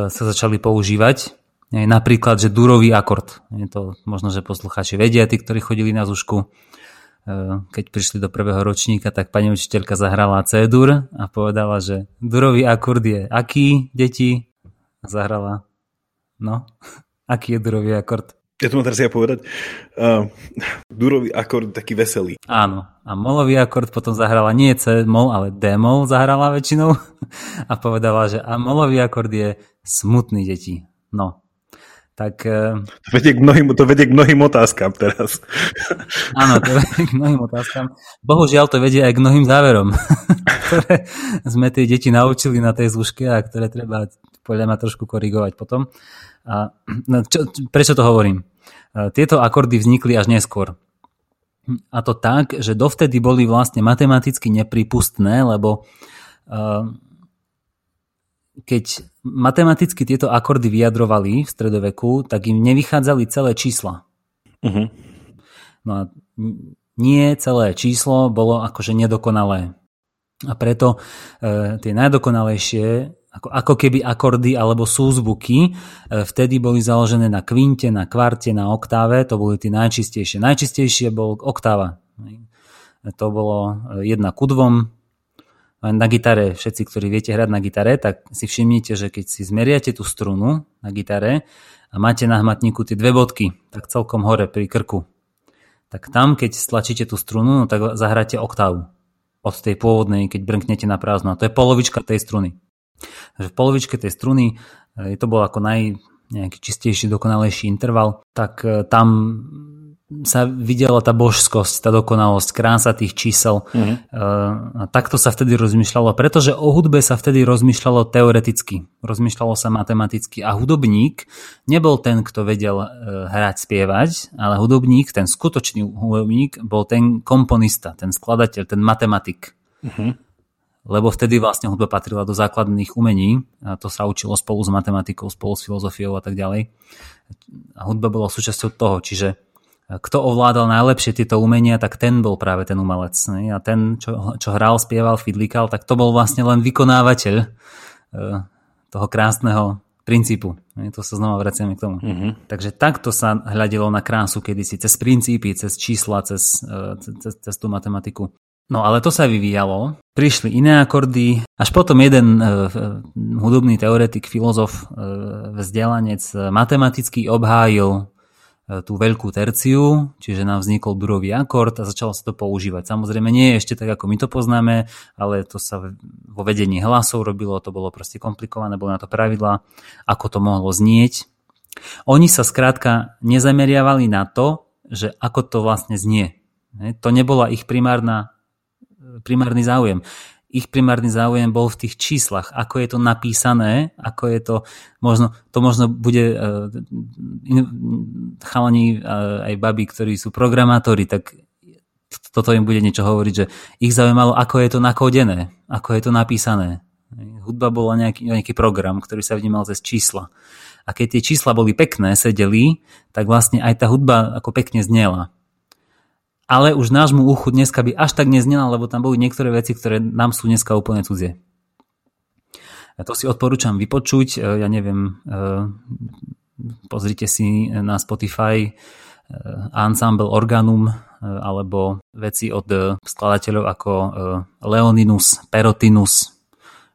sa začali používať. Napríklad, že durový akord. Je to možno, že poslucháči vedia, tí, ktorí chodili na zušku, keď prišli do prvého ročníka, tak pani učiteľka zahrala C-dur a povedala, že durový akord je aký, deti? Zahrala, no, aký je durový akord? Ja to mám teraz ja povedať. Uh, durový akord taký veselý. Áno. A molový akord potom zahrala nie C-mol, ale D-mol zahrala väčšinou. A povedala, že a molový akord je smutný deti. No. Tak, uh... to, vedie k mnohým, to vedie k mnohým otázkam teraz. Áno, to vedie k mnohým otázkam. Bohužiaľ to vedie aj k mnohým záverom, ktoré sme tie deti naučili na tej zúške a ktoré treba podľa mňa trošku korigovať potom. A, no, čo, prečo to hovorím? Tieto akordy vznikli až neskôr. A to tak, že dovtedy boli vlastne matematicky nepripustné, lebo keď matematicky tieto akordy vyjadrovali v stredoveku, tak im nevychádzali celé čísla. Uh-huh. No a nie celé číslo bolo akože nedokonalé. A preto e, tie najdokonalejšie ako, ako keby akordy alebo súzvuky e, vtedy boli založené na kvinte, na kvarte, na oktáve, to boli tie najčistejšie. Najčistejšie bol oktáva. To bolo e, jedna ku dvom. Na gitare, všetci, ktorí viete hrať na gitare, tak si všimnite, že keď si zmeriate tú strunu na gitare a máte na hmatníku tie dve bodky, tak celkom hore pri krku, tak tam, keď stlačíte tú strunu, no tak zahráte oktávu od tej pôvodnej, keď brnknete na prázdno. A to je polovička tej struny. Takže v polovičke tej struny, e, to bol ako naj, nejaký čistejší, dokonalejší interval, tak e, tam sa videla tá božskosť, tá dokonalosť, krása tých čísel. Mm-hmm. A takto sa vtedy rozmýšľalo, pretože o hudbe sa vtedy rozmýšľalo teoreticky, rozmýšľalo sa matematicky a hudobník nebol ten, kto vedel hrať, spievať, ale hudobník, ten skutočný hudobník bol ten komponista, ten skladateľ, ten matematik. Mm-hmm lebo vtedy vlastne hudba patrila do základných umení a to sa učilo spolu s matematikou, spolu s filozofiou a tak ďalej. A hudba bola súčasťou toho, čiže kto ovládal najlepšie tieto umenia, tak ten bol práve ten umelec. A ten, čo, čo hral, spieval, fidlikal, tak to bol vlastne len vykonávateľ e, toho krásneho princípu. To sa znova vraciame k tomu. Mm-hmm. Takže takto sa hľadilo na krásu kedysi, cez princípy, cez čísla, cez, e, cez, cez tú matematiku. No ale to sa vyvíjalo, prišli iné akordy, až potom jeden uh, hudobný teoretik, filozof, uh, vzdelanec uh, matematicky obhájil uh, tú veľkú terciu, čiže nám vznikol durový akord a začalo sa to používať. Samozrejme nie je ešte tak, ako my to poznáme, ale to sa vo vedení hlasov robilo, to bolo proste komplikované, bolo na to pravidla, ako to mohlo znieť. Oni sa skrátka nezameriavali na to, že ako to vlastne znie To nebola ich primárna, primárny záujem. Ich primárny záujem bol v tých číslach, ako je to napísané, ako je to, možno, to možno bude uh, chalani uh, aj baby, ktorí sú programátori, tak toto im bude niečo hovoriť, že ich zaujímalo, ako je to nakódené, ako je to napísané. Hudba bola nejaký, nejaký program, ktorý sa vnímal cez čísla. A keď tie čísla boli pekné, sedeli, tak vlastne aj tá hudba ako pekne znela. Ale už nášmu uchu dneska by až tak neznela, lebo tam boli niektoré veci, ktoré nám sú dneska úplne cudzie. A to si odporúčam vypočuť. E, ja neviem, e, pozrite si na Spotify Ensemble Organum alebo veci od skladateľov ako Leoninus, Perotinus,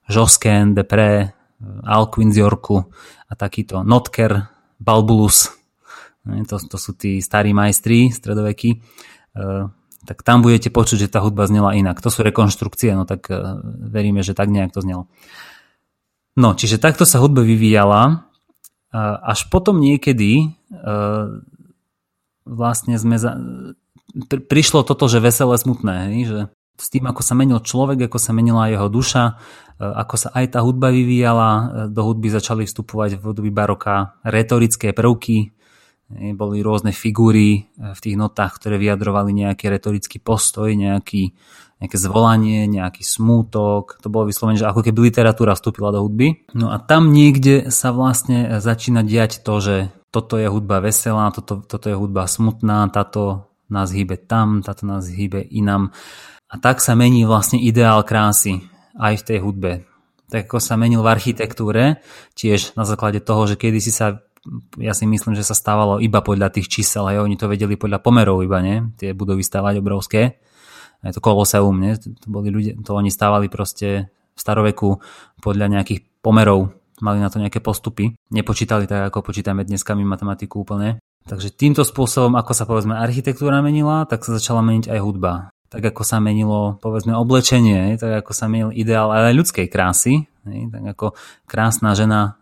Josquin, Depré, Alcuin z Yorku a takýto Notker, Balbulus, to, to sú tí starí majstri stredoveky, e, tak tam budete počuť, že tá hudba znela inak. To sú rekonštrukcie, no tak e, veríme, že tak nejak to znelo. No, čiže takto sa hudba vyvíjala, až potom niekedy vlastne sme za, prišlo toto, že veselé, smutné, že s tým, ako sa menil človek, ako sa menila jeho duša, ako sa aj tá hudba vyvíjala, do hudby začali vstupovať v hudby baroka retorické prvky, boli rôzne figúry v tých notách, ktoré vyjadrovali nejaký retorický postoj, nejaký, nejaké zvolanie, nejaký smútok. To bolo vyslovene, že ako keby literatúra vstúpila do hudby. No a tam niekde sa vlastne začína diať to, že toto je hudba veselá, toto, toto je hudba smutná, táto nás hýbe tam, táto nás hýbe inam. A tak sa mení vlastne ideál krásy aj v tej hudbe. Tak ako sa menil v architektúre, tiež na základe toho, že kedysi sa ja si myslím, že sa stávalo iba podľa tých čísel, aj oni to vedeli podľa pomerov iba, nie? Tie budovy stávať obrovské. Je to koloseum, nie? To, boli ľudia, to oni stávali proste v staroveku podľa nejakých pomerov, mali na to nejaké postupy. Nepočítali tak, ako počítame dneska my matematiku úplne. Takže týmto spôsobom, ako sa povedzme architektúra menila, tak sa začala meniť aj hudba tak ako sa menilo povedzme oblečenie, tak ako sa menil ideál aj ľudskej krásy, tak ako krásna žena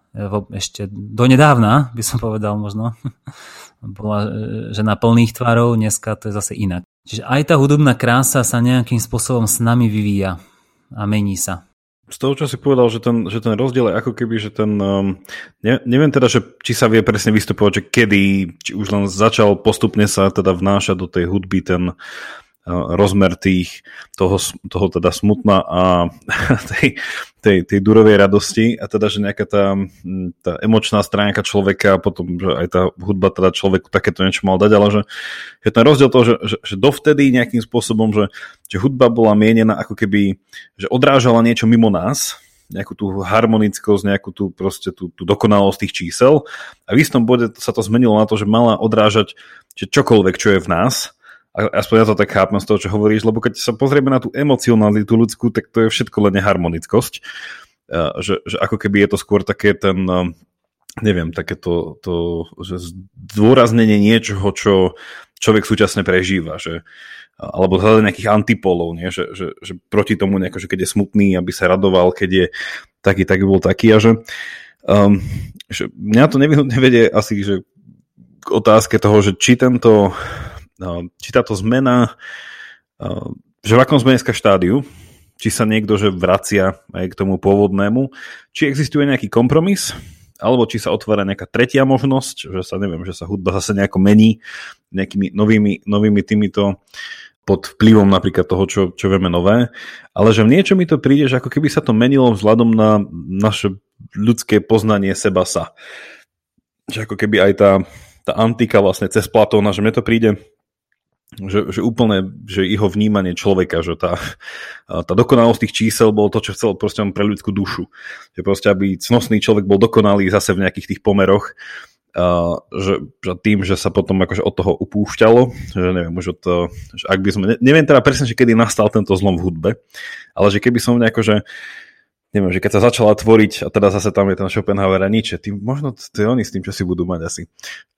ešte donedávna, by som povedal možno, bola e, žena plných tvarov, dneska to je zase inak. Čiže aj tá hudobná krása sa nejakým spôsobom s nami vyvíja a mení sa. Z toho, čo si povedal, že ten, že ten rozdiel je ako keby, že ten, um, ne, neviem teda, že či sa vie presne vystupovať, že kedy, či už len začal postupne sa teda vnášať do tej hudby ten, rozmer tých, toho, toho teda smutna a tej, tej, tej durovej radosti a teda, že nejaká tá, tá emočná stránka človeka a potom, že aj tá hudba teda človeku takéto niečo mal dať, ale že je ten rozdiel toho, že, že, že dovtedy nejakým spôsobom, že, že hudba bola mienená ako keby, že odrážala niečo mimo nás, nejakú tú harmonickosť, nejakú tú proste tú, tú dokonalosť tých čísel a v istom bode sa to zmenilo na to, že mala odrážať že čokoľvek, čo je v nás aspoň ja to tak chápem z toho, čo hovoríš, lebo keď sa pozrieme na tú emocionalitu ľudskú, tak to je všetko len neharmonickosť. Že, že ako keby je to skôr také ten, neviem, také to, to že zdôraznenie niečoho, čo človek súčasne prežíva, že, alebo hľadať nejakých antipolov, nie? Že, že, že proti tomu nejako, že keď je smutný, aby sa radoval, keď je taký, tak bol taký a že, um, že mňa to nevyhnutne vedie asi, že k otázke toho, že či tento či táto zmena, že v akom sme dneska štádiu, či sa niekto že vracia aj k tomu pôvodnému, či existuje nejaký kompromis, alebo či sa otvára nejaká tretia možnosť, že sa neviem, že sa hudba zase nejako mení nejakými novými, novými týmito pod vplyvom napríklad toho, čo, čo vieme nové, ale že v niečo mi to príde, že ako keby sa to menilo vzhľadom na naše ľudské poznanie seba sa. Že ako keby aj tá, tá antika vlastne cez Platóna, že mne to príde že, že úplne, že jeho vnímanie človeka, že tá, tá dokonalosť tých čísel bol to, čo chcel proste pre ľudskú dušu. Že proste, aby cnostný človek bol dokonalý zase v nejakých tých pomeroch, a, že, že tým, že sa potom akože od toho upúšťalo, že neviem, už od, že ak by sme, neviem teda presne, že kedy nastal tento zlom v hudbe, ale že keby som nejako, že neviem, že keď sa začala tvoriť, a teda zase tam je ten Schopenhauer a Nietzsche, tým, možno to je oni s tým, čo si budú mať asi.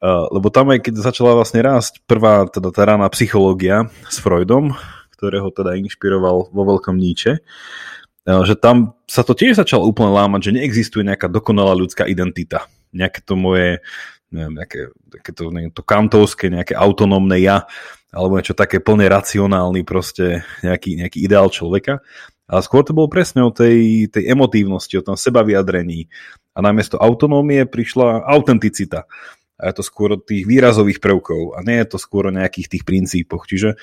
Uh, lebo tam aj keď začala vlastne rásť prvá teda tá rána psychológia s Freudom, ktorého teda inšpiroval vo veľkom Nietzsche, uh, že tam sa to tiež začalo úplne lámať, že neexistuje nejaká dokonalá ľudská identita. Nejaké to moje neviem, nejaké, nejaké to, neviem, to kantovské, nejaké autonómne ja, alebo niečo také plne racionálny, proste nejaký, nejaký ideál človeka. Ale skôr to bolo presne o tej, tej emotívnosti, o tom sebaviadrení. A namiesto autonómie prišla autenticita. A je to skôr od tých výrazových prvkov a nie je to skôr o nejakých tých princípoch. Čiže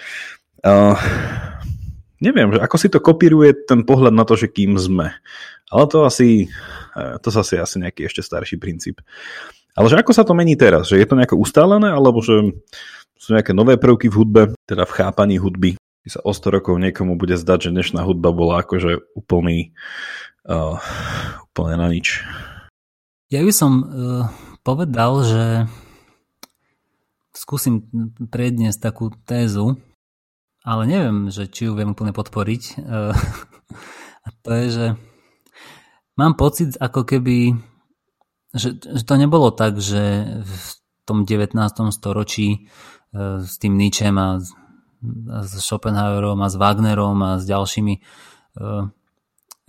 uh, neviem, že ako si to kopíruje ten pohľad na to, že kým sme. Ale to asi, uh, to zase asi nejaký ešte starší princíp. Ale že ako sa to mení teraz? Že je to nejako ustálené, alebo že sú nejaké nové prvky v hudbe, teda v chápaní hudby? Keď sa o 100 rokov niekomu bude zdať, že dnešná hudba bola akože úplný, uh, úplne na nič. Ja by som uh, povedal, že skúsim predniesť takú tézu, ale neviem, že či ju viem úplne podporiť. Uh, a to je, že mám pocit, ako keby že, že to nebolo tak, že v tom 19. storočí e, s tým a, a s Schopenhauerom a s Wagnerom a s ďalšími e,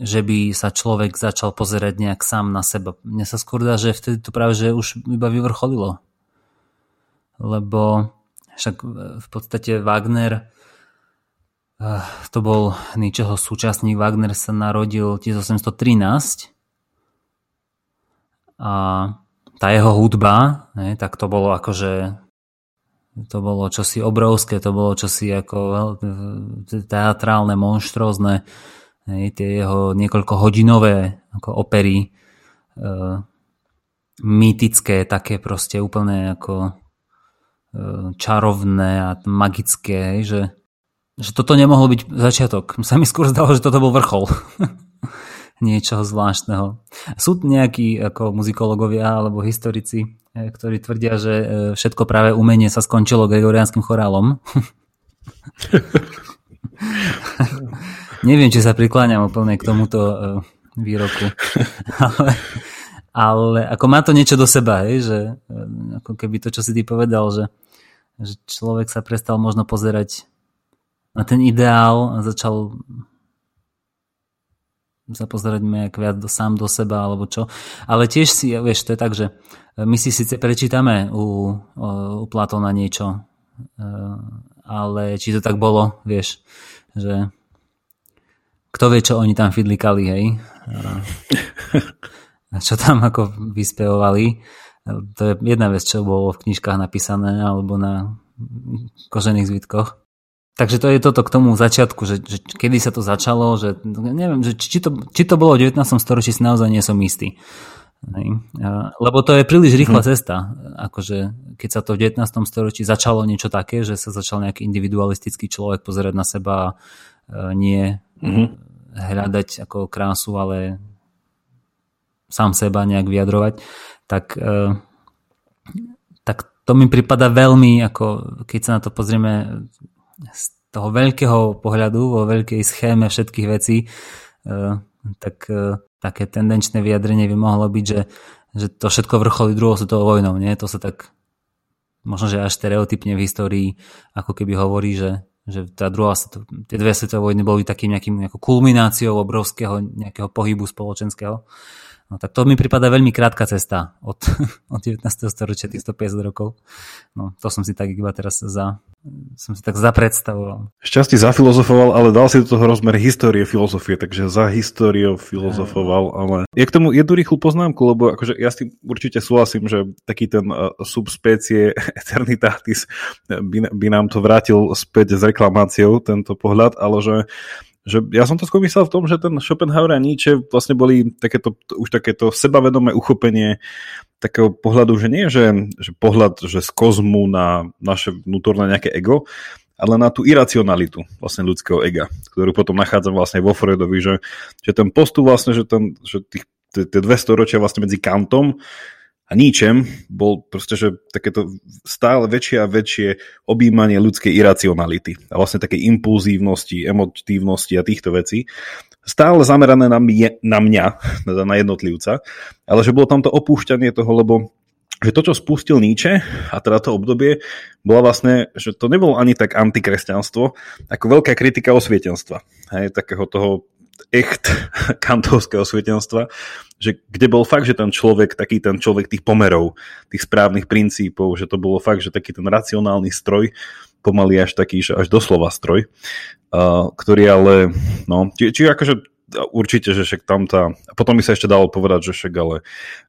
že by sa človek začal pozerať nejak sám na seba. Mne sa skôr dá, že vtedy to práve že už iba vyvrcholilo. Lebo však v podstate Wagner e, to bol ničeho súčasník. Wagner sa narodil 1813 a tá jeho hudba, ne, tak to bolo akože to bolo čosi obrovské, to bolo čosi ako teatrálne, monštrózne, ne, tie jeho niekoľko hodinové ako opery, e, mýtické, také proste úplne ako e, čarovné a magické, že, že toto nemohlo byť začiatok. Sa mi skôr zdalo, že toto bol vrchol. niečoho zvláštneho. Sú nejakí ako muzikológovia alebo historici, ktorí tvrdia, že e, všetko práve umenie sa skončilo gregoriánskym chorálom. Neviem, či sa prikláňam úplne k tomuto e, výroku. ale, ale ako má to niečo do seba, hej, že ako keby to, čo si ty povedal, že, že človek sa prestal možno pozerať na ten ideál a začal sa pozerať nejak viac do, sám do seba alebo čo. Ale tiež si, vieš, to je tak, že my si síce prečítame u, u Platona niečo, e, ale či to tak bolo, vieš, že kto vie, čo oni tam fidlikali, hej? A čo tam ako vyspevovali. To je jedna vec, čo bolo v knižkách napísané alebo na kožených zvitkoch. Takže to je toto k tomu začiatku, že, že kedy sa to začalo, že neviem, že či, to, či to bolo v 19. storočí, si naozaj nie som istý. Lebo to je príliš rýchla hmm. cesta. Akože, keď sa to v 19. storočí začalo niečo také, že sa začal nejaký individualistický človek pozerať na seba a e, nie hmm. hľadať ako krásu, ale sám seba nejak vyjadrovať, tak, e, tak to mi prípada veľmi, ako keď sa na to pozrieme z toho veľkého pohľadu, vo veľkej schéme všetkých vecí, e, tak e, také tendenčné vyjadrenie by mohlo byť, že, že to všetko vrcholí druhou svetovou vojnou. Nie? To sa tak možno, že až stereotypne v histórii ako keby hovorí, že, že tá druhá, tie dve svetové vojny boli takým nejakým kulmináciou obrovského nejakého pohybu spoločenského. No tak to mi prípada veľmi krátka cesta od, od 19. storočia, tých 150 rokov. No to som si tak iba teraz za, som si tak zapredstavoval. Šťastí zafilozofoval, ale dal si do toho rozmer histórie filozofie, takže za históriou filozofoval, ale je k tomu jednu rýchlu poznámku, lebo akože ja s tým určite súhlasím, že taký ten uh, subspecie eternitatis by, by nám to vrátil späť s reklamáciou, tento pohľad, ale že že ja som to skôr myslel v tom, že ten Schopenhauer a Nietzsche vlastne boli takéto, už takéto sebavedomé uchopenie takého pohľadu, že nie, že, že pohľad že z kozmu na naše vnútorné nejaké ego, ale na tú iracionalitu vlastne ľudského ega, ktorú potom nachádzam vlastne vo Freudovi, že, že ten postup vlastne, že, ten, že tých, tie 200 ročia vlastne medzi Kantom a ničem bol proste, že takéto stále väčšie a väčšie objímanie ľudskej iracionality a vlastne také impulzívnosti, emotívnosti a týchto vecí. Stále zamerané na, mne, na mňa, na jednotlivca, ale že bolo tam to opúšťanie toho, lebo že to, čo spustil Nietzsche a teda to obdobie, bola vlastne, že to nebolo ani tak antikresťanstvo, ako veľká kritika osvietenstva. Hej, takého toho echt kantovského svetenstva, že kde bol fakt, že ten človek, taký ten človek tých pomerov, tých správnych princípov, že to bolo fakt, že taký ten racionálny stroj pomaly až taký, že až doslova stroj, uh, ktorý ale, no, či, či akože určite, že však tam tá... A potom by sa ešte dalo povedať, že však ale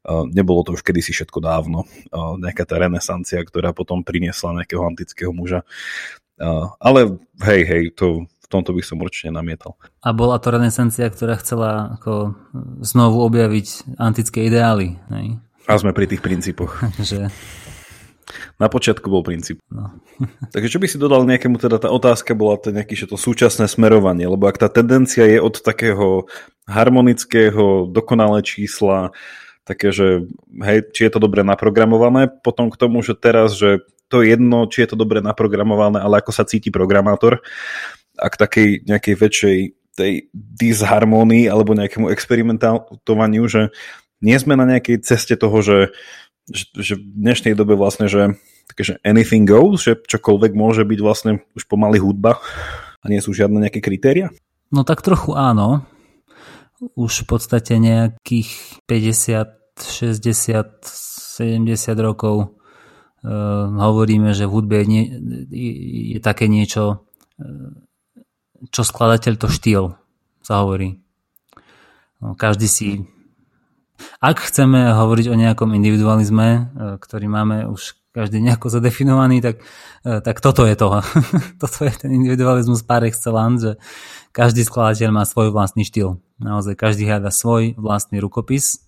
uh, nebolo to už kedysi všetko dávno. Uh, nejaká tá renesancia, ktorá potom priniesla nejakého antického muža. Uh, ale hej, hej, to tomto by som určite namietal. A bola to renesancia, ktorá chcela ako znovu objaviť antické ideály. Hej? A sme pri tých princípoch. že na počiatku bol princíp. No. Takže čo by si dodal nejakému, teda tá otázka bola to nejaké to súčasné smerovanie, lebo ak tá tendencia je od takého harmonického, dokonalé čísla, také, že hej, či je to dobre naprogramované, potom k tomu, že teraz, že to je jedno, či je to dobre naprogramované, ale ako sa cíti programátor, a k takej nejakej väčšej tej disharmonii alebo nejakému experimentovaniu, že nie sme na nejakej ceste toho, že že, že v dnešnej dobe vlastne, že, také, že anything goes, že čokoľvek môže byť vlastne už pomaly hudba a nie sú žiadne nejaké kritéria? No tak trochu áno. Už v podstate nejakých 50, 60, 70 rokov uh, hovoríme, že v hudbe je, je, také niečo, čo skladateľ to štýl, sa hovorí. No, každý si ak chceme hovoriť o nejakom individualizme, e, ktorý máme už každý nejako zadefinovaný, tak, e, tak toto je to. toto je ten individualizmus par excellence, že každý skladateľ má svoj vlastný štýl. Naozaj každý hľada svoj vlastný rukopis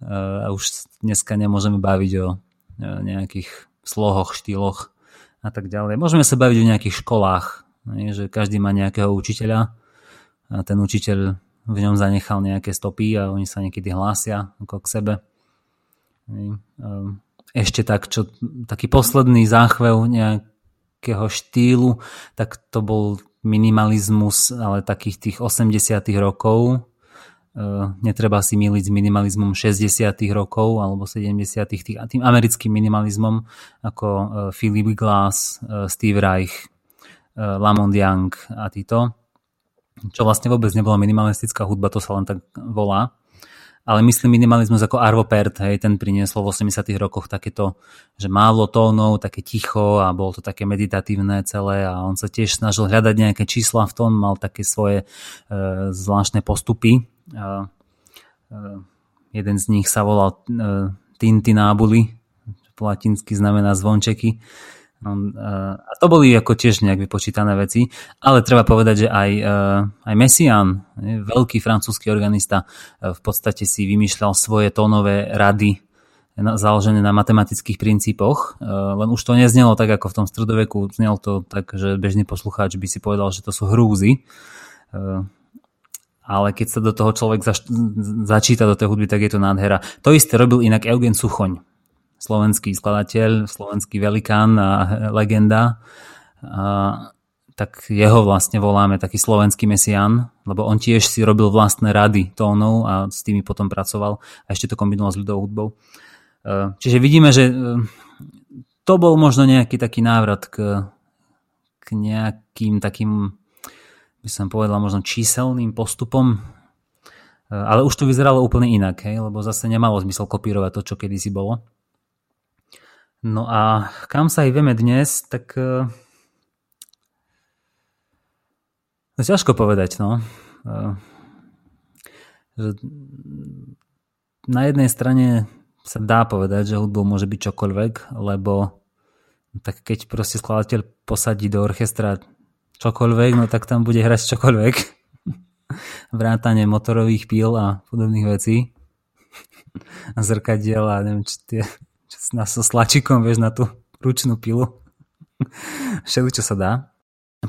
e, a už dneska nemôžeme baviť o nejakých slohoch, štýloch a tak ďalej. Môžeme sa baviť o nejakých školách, že každý má nejakého učiteľa a ten učiteľ v ňom zanechal nejaké stopy a oni sa niekedy hlásia ako k sebe. Ehm, ešte tak, čo, taký posledný záchvev nejakého štýlu, tak to bol minimalizmus, ale takých tých 80 rokov. Ehm, netreba si miliť s minimalizmom 60 rokov alebo 70 tých, tým americkým minimalizmom ako e, Philip Glass, Steve Reich, Lamont Young a títo čo vlastne vôbec nebola minimalistická hudba, to sa len tak volá. Ale myslím minimalizmus ako Arvo Pärt, hej, ten priniesol v 80 rokoch takéto, že málo tónov, také ticho a bolo to také meditatívne celé a on sa tiež snažil hľadať nejaké čísla v tom, mal také svoje e, zvláštne postupy. E, e, jeden z nich sa volal e, Tintinábuli, po latinsky znamená zvončeky On, uh, a to boli ako tiež nejak vypočítané veci, ale treba povedať, že aj, uh, aj Messiaen, veľký francúzsky organista, v podstate si vymýšľal svoje tónové rady založené na matematických princípoch, len už to neznelo tak ako v tom stredoveku, znelo to tak, že bežný poslucháč by si povedal, že to sú hrúzy. Ale keď sa do toho človek zač- začíta do tej hudby, tak je to nádhera. To isté robil inak Eugen Suchoň slovenský skladateľ, slovenský velikán a legenda, a, tak jeho vlastne voláme taký slovenský mesian, lebo on tiež si robil vlastné rady tónov a s tými potom pracoval a ešte to kombinoval s ľudovou hudbou. E, čiže vidíme, že e, to bol možno nejaký taký návrat k, k nejakým takým, by som povedal, možno číselným postupom, e, ale už to vyzeralo úplne inak, hej? lebo zase nemalo zmysel kopírovať to, čo kedysi bolo. No a kam sa aj vieme dnes, tak uh, ťažko povedať, no. Že na jednej strane sa dá povedať, že hudbou môže byť čokoľvek, lebo tak keď proste skladateľ posadí do orchestra čokoľvek, no tak tam bude hrať čokoľvek. Vrátanie motorových píl a podobných vecí. A zrkadiel a neviem, či tie so slačikom, vieš, na tú ručnú pilu. Všetko, čo sa dá.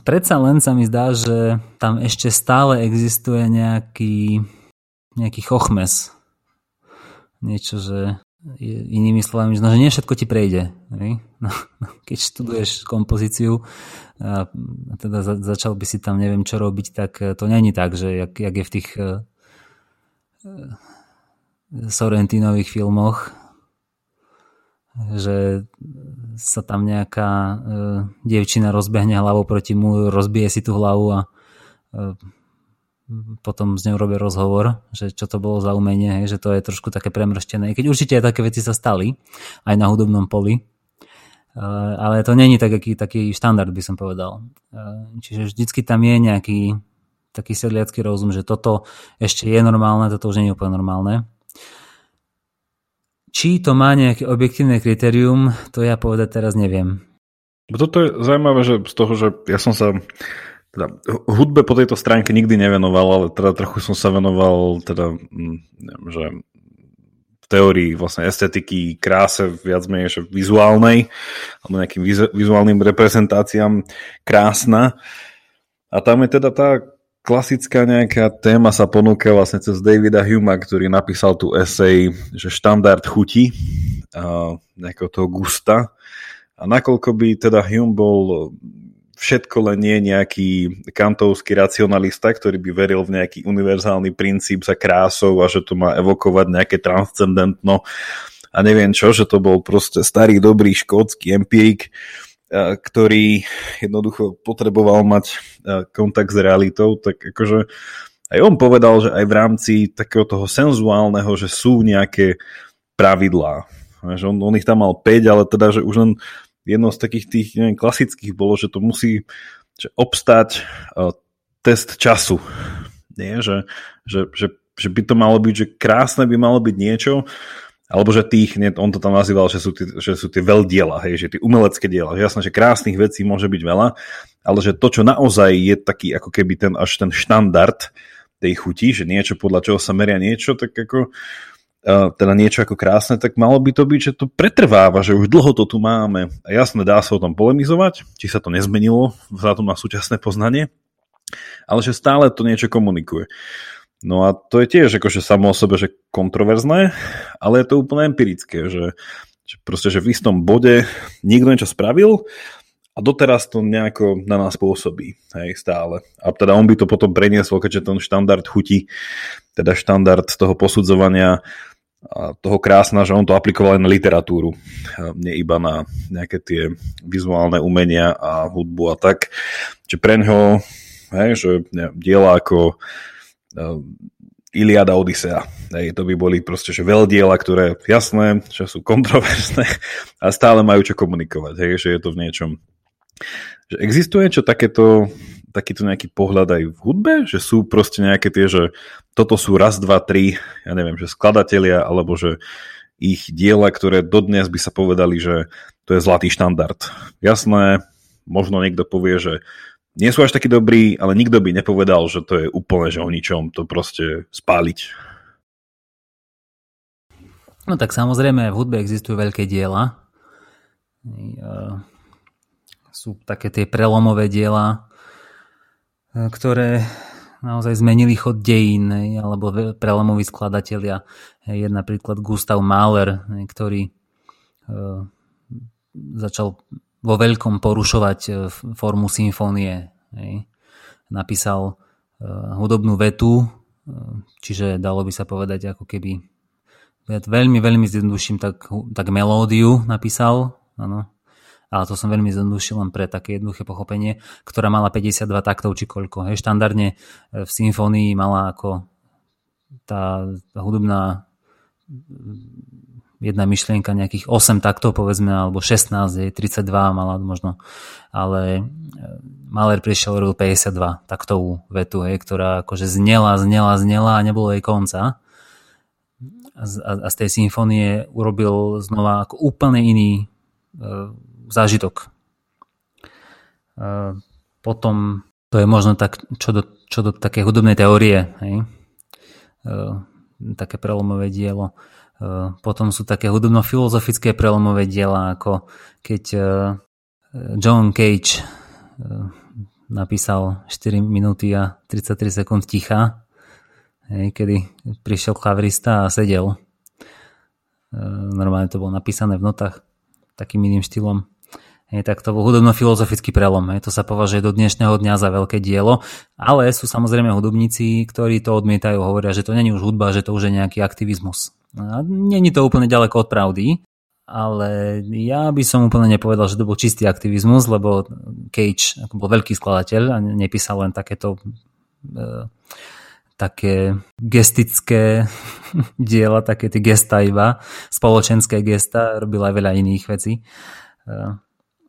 Predsa len sa mi zdá, že tam ešte stále existuje nejaký, nejaký chochmes. Niečo, že inými slovami, no, že nie všetko ti prejde. No, no, keď študuješ kompozíciu teda za, začal by si tam neviem čo robiť, tak to není tak, že jak, jak je v tých uh, Sorrentinových filmoch, že sa tam nejaká e, dievčina rozbehne hlavou proti mu, rozbije si tú hlavu a e, potom z ňou robia rozhovor, že čo to bolo za umenie, hej, že to je trošku také premrštené. Keď určite aj také veci sa stali, aj na hudobnom poli, ale to není taký, taký štandard, by som povedal. Čiže vždycky tam je nejaký taký sedliacký rozum, že toto ešte je normálne, toto už nie je úplne normálne. Či to má nejaké objektívne kritérium, to ja povedať teraz neviem. Toto je zaujímavé, že z toho, že ja som sa teda, hudbe po tejto stránke nikdy nevenoval, ale teda trochu som sa venoval teda, mm, neviem, že v teórii vlastne estetiky, kráse viac menej vizuálnej alebo nejakým vizuálnym reprezentáciám krásna. A tam je teda tá klasická nejaká téma sa ponúka vlastne cez Davida Huma, ktorý napísal tu esej, že štandard chuti a nejakého toho gusta. A nakoľko by teda Hume bol všetko len nie nejaký kantovský racionalista, ktorý by veril v nejaký univerzálny princíp za krásou a že to má evokovať nejaké transcendentno a neviem čo, že to bol proste starý dobrý škótsky empirik, ktorý jednoducho potreboval mať kontakt s realitou, tak akože aj on povedal, že aj v rámci takého toho senzuálneho, že sú nejaké pravidlá. Že on, on ich tam mal 5, ale teda, že už len jedno z takých tých neviem, klasických bolo, že to musí že obstať uh, test času. Nie? Že, že, že, že by to malo byť, že krásne by malo byť niečo, alebo že tých, on to tam nazýval, že sú, tí, že sú tie veľdiela, hej, že tie umelecké diela. Že jasné, že krásnych vecí môže byť veľa, ale že to, čo naozaj je taký ako keby ten až ten štandard tej chuti, že niečo podľa čoho sa meria niečo, tak ako teda niečo ako krásne, tak malo by to byť, že to pretrváva, že už dlho to tu máme. A jasné, dá sa o tom polemizovať, či sa to nezmenilo vzhľadom na súčasné poznanie, ale že stále to niečo komunikuje. No a to je tiež akože samo o sebe, že kontroverzné, ale je to úplne empirické, že, že proste, že v istom bode niekto niečo spravil a doteraz to nejako na nás pôsobí, hej, stále. A teda on by to potom preniesol, keďže ten štandard chutí, teda štandard toho posudzovania a toho krásna, že on to aplikoval aj na literatúru, nie iba na nejaké tie vizuálne umenia a hudbu a tak. Čiže pre ňoho, hej, že diela ako Iliada Odisea. Hej, to by boli proste že veľdiela, ktoré jasné, že sú kontroverzné a stále majú čo komunikovať. Hej, že je to v niečom... Že existuje čo takéto, takýto nejaký pohľad aj v hudbe? Že sú proste nejaké tie, že toto sú raz, dva, tri, ja neviem, že skladatelia, alebo že ich diela, ktoré dodnes by sa povedali, že to je zlatý štandard. Jasné, možno niekto povie, že nie sú až takí dobrí, ale nikto by nepovedal, že to je úplne že o ničom, to proste spáliť. No tak samozrejme v hudbe existujú veľké diela. Sú také tie prelomové diela, ktoré naozaj zmenili chod dejín, alebo prelomoví skladatelia. Je napríklad Gustav Mahler, ktorý začal vo veľkom porušovať e, formu symfónie. Napísal uh, hudobnú vetu, uh, čiže dalo by sa povedať ako keby veľmi, veľmi zjednoduším, tak, tak melódiu napísal, áno. Ale to som veľmi zjednodušil len pre také jednoduché pochopenie, ktorá mala 52 taktov či koľko. Hej. Štandardne v symfónii mala ako tá hudobná jedna myšlienka nejakých 8 taktov povedzme, alebo 16, je 32 mala možno, ale e, Maler prišiel robil 52 taktovú vetu, hej, ktorá akože znela, znela, znela a nebolo jej konca. A, a z tej symfónie urobil znova ako úplne iný uh, zážitok. Uh, potom to je možno tak, čo do, čo do také hudobnej teórie, hej? Uh, také prelomové dielo. Eh, potom sú také hudobno-filozofické prelomové diela, ako keď eh, John Cage eh, napísal 4 minúty a 33 sekúnd ticha, kedy prišiel klavrista a sedel. Normálne to bolo napísané v notách takým iným štýlom. Je, tak to bol hudobno-filozofický prelom. Je, to sa považuje do dnešného dňa za veľké dielo, ale sú samozrejme hudobníci, ktorí to odmietajú, hovoria, že to není už hudba, že to už je nejaký aktivizmus. Není to úplne ďaleko od pravdy, ale ja by som úplne nepovedal, že to bol čistý aktivizmus, lebo Cage ako bol veľký skladateľ a nepísal len takéto e, také gestické diela, také tie gesta iba, spoločenské gesta, robil aj veľa iných vecí.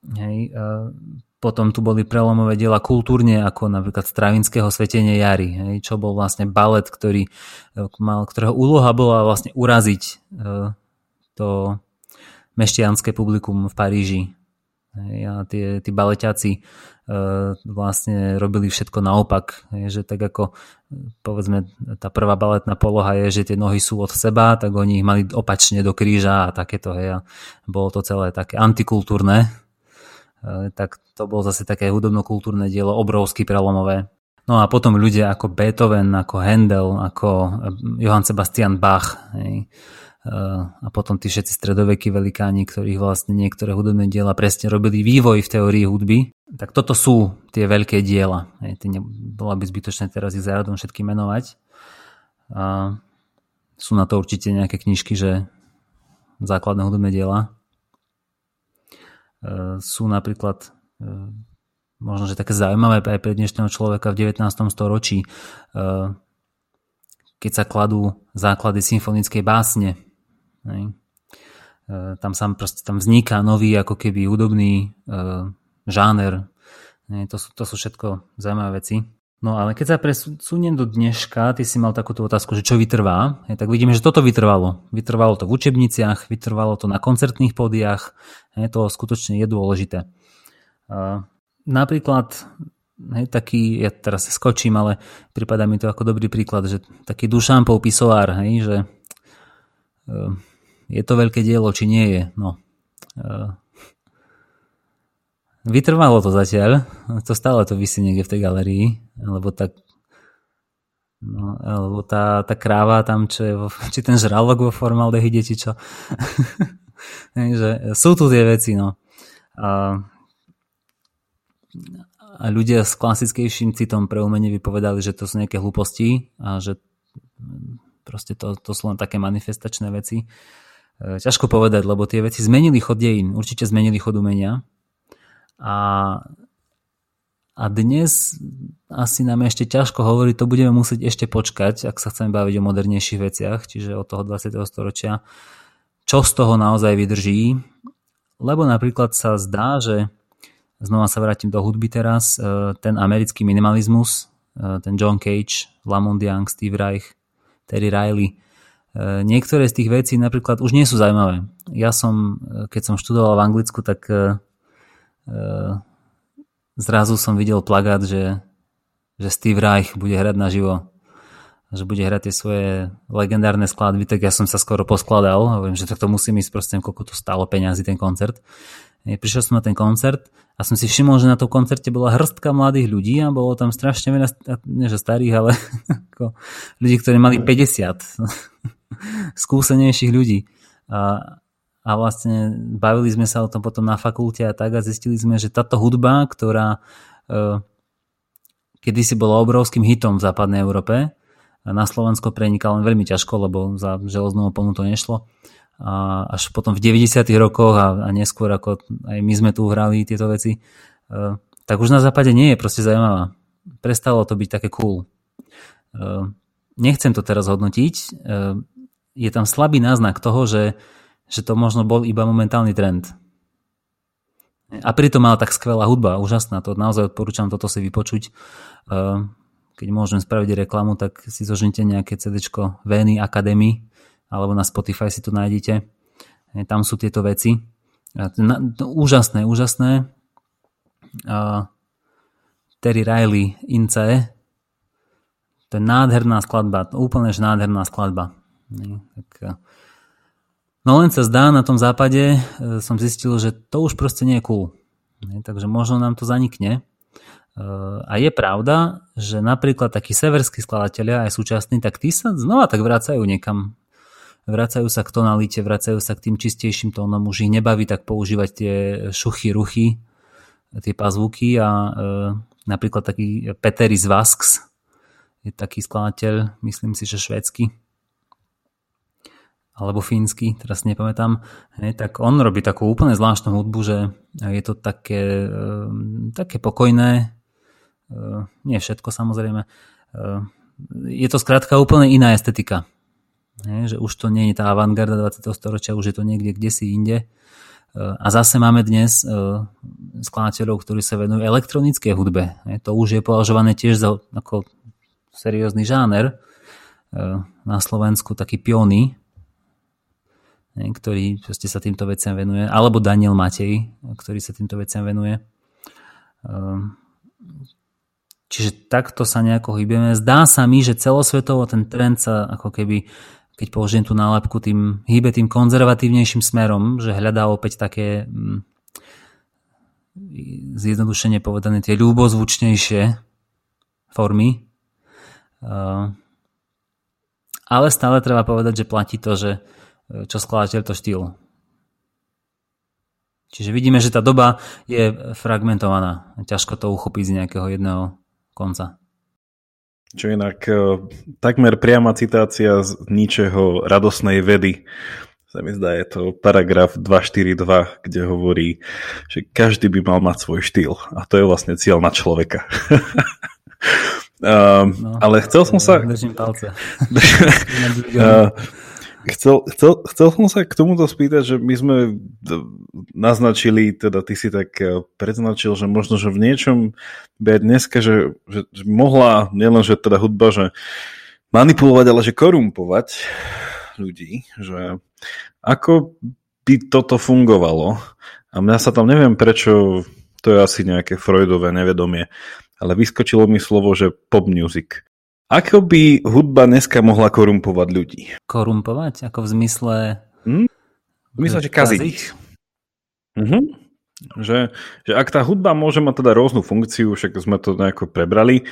Hej, potom tu boli prelomové diela kultúrne, ako napríklad Stravinského Svetenie jary, hej, čo bol vlastne balet, ktorý mal, ktorého úloha bola vlastne uraziť to meštianské publikum v Paríži. Hej, a tie, tí baleťáci e, vlastne robili všetko naopak. Hej, že tak ako povedzme tá prvá baletná poloha je, že tie nohy sú od seba, tak oni ich mali opačne do kríža a takéto. Hej, a bolo to celé také antikultúrne. E, tak to bolo zase také hudobno-kultúrne dielo, obrovsky prelomové. No a potom ľudia ako Beethoven, ako Handel, ako Johann Sebastian Bach. Hej, a potom tí všetci stredovekí velikáni, ktorých vlastne niektoré hudobné diela presne robili vývoj v teórii hudby, tak toto sú tie veľké diela. Bola by zbytočné teraz ich záradom všetky menovať. A sú na to určite nejaké knižky, že základné hudobné diela. E, sú napríklad e, možno, že také zaujímavé aj pre dnešného človeka v 19. storočí, e, keď sa kladú základy symfonickej básne, tam, sa proste, tam vzniká nový ako keby hudobný žáner. To, sú, to sú všetko zaujímavé veci. No ale keď sa presuniem do dneška, ty si mal takúto otázku, že čo vytrvá, hej, tak vidíme, že toto vytrvalo. Vytrvalo to v učebniciach, vytrvalo to na koncertných pódiach, hej, to skutočne je dôležité. Uh, napríklad hej, taký, ja teraz skočím, ale prípada mi to ako dobrý príklad, že taký Dušampov pisoár, hej, že uh, je to veľké dielo, či nie je. No. E, vytrvalo to zatiaľ, to stále to vysí niekde v tej galerii, lebo tak No, alebo tá, tá kráva tam, čo je vo, či ten žralok vo formaldehyde, či čo. že sú tu tie veci, no. A, a ľudia s klasickejším citom pre umenie vypovedali, že to sú nejaké hlúposti a že proste to, to sú len také manifestačné veci. E, ťažko povedať, lebo tie veci zmenili chod dejín, určite zmenili chod umenia. A, a dnes asi nám ešte ťažko hovoriť, to budeme musieť ešte počkať, ak sa chceme baviť o modernejších veciach, čiže od toho 20. storočia, čo z toho naozaj vydrží. Lebo napríklad sa zdá, že znova sa vrátim do hudby teraz, e, ten americký minimalizmus, e, ten John Cage, Lamont Young, Steve Reich, Terry Riley, E, niektoré z tých vecí napríklad už nie sú zaujímavé. Ja som, keď som študoval v Anglicku, tak zrazu som videl plagát, že, že Steve Reich bude hrať naživo že bude hrať tie svoje legendárne skladby, tak ja som sa skoro poskladal viem, že tak to musím ísť proste, koľko to stálo peňazí ten koncert. Prišiel som na ten koncert a som si všimol, že na tom koncerte bola hrstka mladých ľudí a bolo tam strašne veľa, nie že starých, ale ľudí, ktorí mali 50 skúsenejších ľudí. A, a vlastne bavili sme sa o tom potom na fakulte a tak a zistili sme, že táto hudba, ktorá e, kedysi bola obrovským hitom v západnej Európe, na Slovensko prenikala len veľmi ťažko, lebo za železnú oponu to nešlo. A až potom v 90. rokoch a, a neskôr, ako aj my sme tu hrali tieto veci, e, tak už na západe nie je proste zaujímavá. Prestalo to byť také cool. E, nechcem to teraz hodnotiť. E, je tam slabý náznak toho, že, že to možno bol iba momentálny trend. A pritom mala tak skvelá hudba, úžasná, to naozaj odporúčam toto si vypočuť. Keď môžem spraviť reklamu, tak si zožnite nejaké CD Veny Academy, alebo na Spotify si to nájdete. Tam sú tieto veci. Úžasné, úžasné. Terry Riley, Ince, to je nádherná skladba, úplne nádherná skladba. Tak, e, no len sa zdá, na tom západe e, som zistil, že to už proste nie je cool. Takže možno nám to zanikne. E, a je pravda, že napríklad takí severskí skladatelia, aj súčasní, tak tí sa znova tak vracajú niekam. Vracajú sa k tonalite, vracajú sa k tým čistejším tónom, už ich nebaví tak používať tie šuchy, ruchy, tie pazvuky a e, napríklad taký Peteris Vasks, je taký skladateľ, myslím si, že švédsky alebo fínsky, teraz nepamätám, hej, tak on robí takú úplne zvláštnu hudbu, že je to také, ehm, také pokojné, ehm, nie všetko samozrejme, ehm, je to skrátka úplne iná estetika. Hej, že už to nie je tá avantgarda 20. storočia, už je to niekde kde si inde. A zase máme dnes skladateľov, ktorí sa venujú elektronické hudbe. To už je považované tiež za ako seriózny žáner. Na Slovensku taký piony, ktorý sa týmto veciam venuje. Alebo Daniel Matej, ktorý sa týmto veciam venuje. Čiže takto sa nejako hýbeme. Zdá sa mi, že celosvetovo ten trend sa ako keby keď použijem tú nálepku, tým hýbe tým konzervatívnejším smerom, že hľadá opäť také mm, zjednodušene povedané tie ľúbozvučnejšie formy. Ale stále treba povedať, že platí to, že čo skladateľ to štýl. Čiže vidíme, že tá doba je fragmentovaná. Ťažko to uchopiť z nejakého jedného konca. Čo inak e, takmer priama citácia z ničeho radosnej vedy. Sa mi zdá, je to paragraf 242, kde hovorí, že každý by mal mať svoj štýl. A to je vlastne cieľ na človeka. uh, no, ale chcel som sa... Držím palce. uh, Chcel, chcel, chcel som sa k tomuto spýtať, že my sme naznačili, teda ty si tak eh, predznačil, že možno, že v niečom by dneska, že, že, že mohla nielen, že teda hudba, že manipulovať, ale že korumpovať ľudí, že ako by toto fungovalo. A mňa sa tam neviem prečo, to je asi nejaké Freudové nevedomie, ale vyskočilo mi slovo, že pop music. Ako by hudba dneska mohla korumpovať ľudí? Korumpovať? Ako v zmysle... Hm? V zmysle, že kaziť. Mhm. Že, že ak tá hudba môže mať teda rôznu funkciu, však sme to nejako prebrali,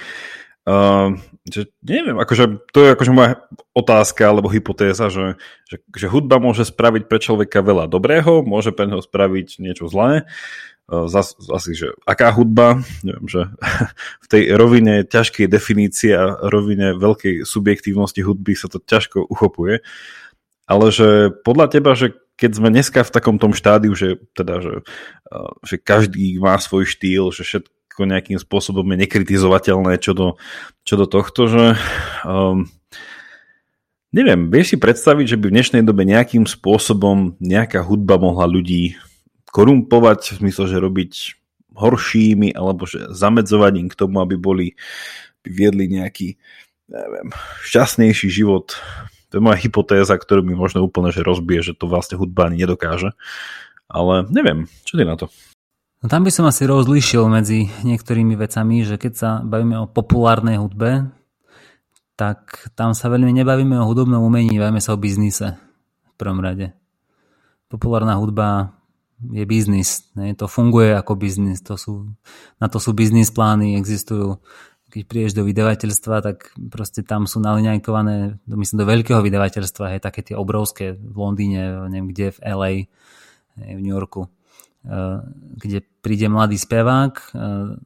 Uh, že neviem, akože to je akože moja otázka alebo hypotéza, že, že, že hudba môže spraviť pre človeka veľa dobrého, môže pre neho spraviť niečo zlé. Uh, zas, asi, že aká hudba, neviem, že v tej rovine ťažkej definície a rovine veľkej subjektívnosti hudby sa to ťažko uchopuje, ale že podľa teba, že keď sme dneska v takom tom štádiu, že, teda, že, uh, že každý má svoj štýl, že všetko nejakým spôsobom je nekritizovateľné čo do, čo do tohto, že um, neviem, vieš si predstaviť, že by v dnešnej dobe nejakým spôsobom nejaká hudba mohla ľudí korumpovať, v zmysle, že robiť horšími, alebo že zamedzovať im k tomu, aby boli, by viedli nejaký neviem, šťastnejší život. To je moja hypotéza, ktorú mi možno úplne že rozbije, že to vlastne hudba ani nedokáže. Ale neviem, čo ty na to? No tam by som asi rozlíšil medzi niektorými vecami, že keď sa bavíme o populárnej hudbe, tak tam sa veľmi nebavíme o hudobnom umení, bavíme sa o biznise v prvom rade. Populárna hudba je biznis, ne? to funguje ako biznis, to sú, na to sú biznis plány, existujú keď prídeš do vydavateľstva, tak proste tam sú naliňajkované, myslím, do veľkého vydavateľstva, hej, také tie obrovské v Londýne, neviem kde, v LA, v New Yorku Eh, kde príde mladý spevák eh,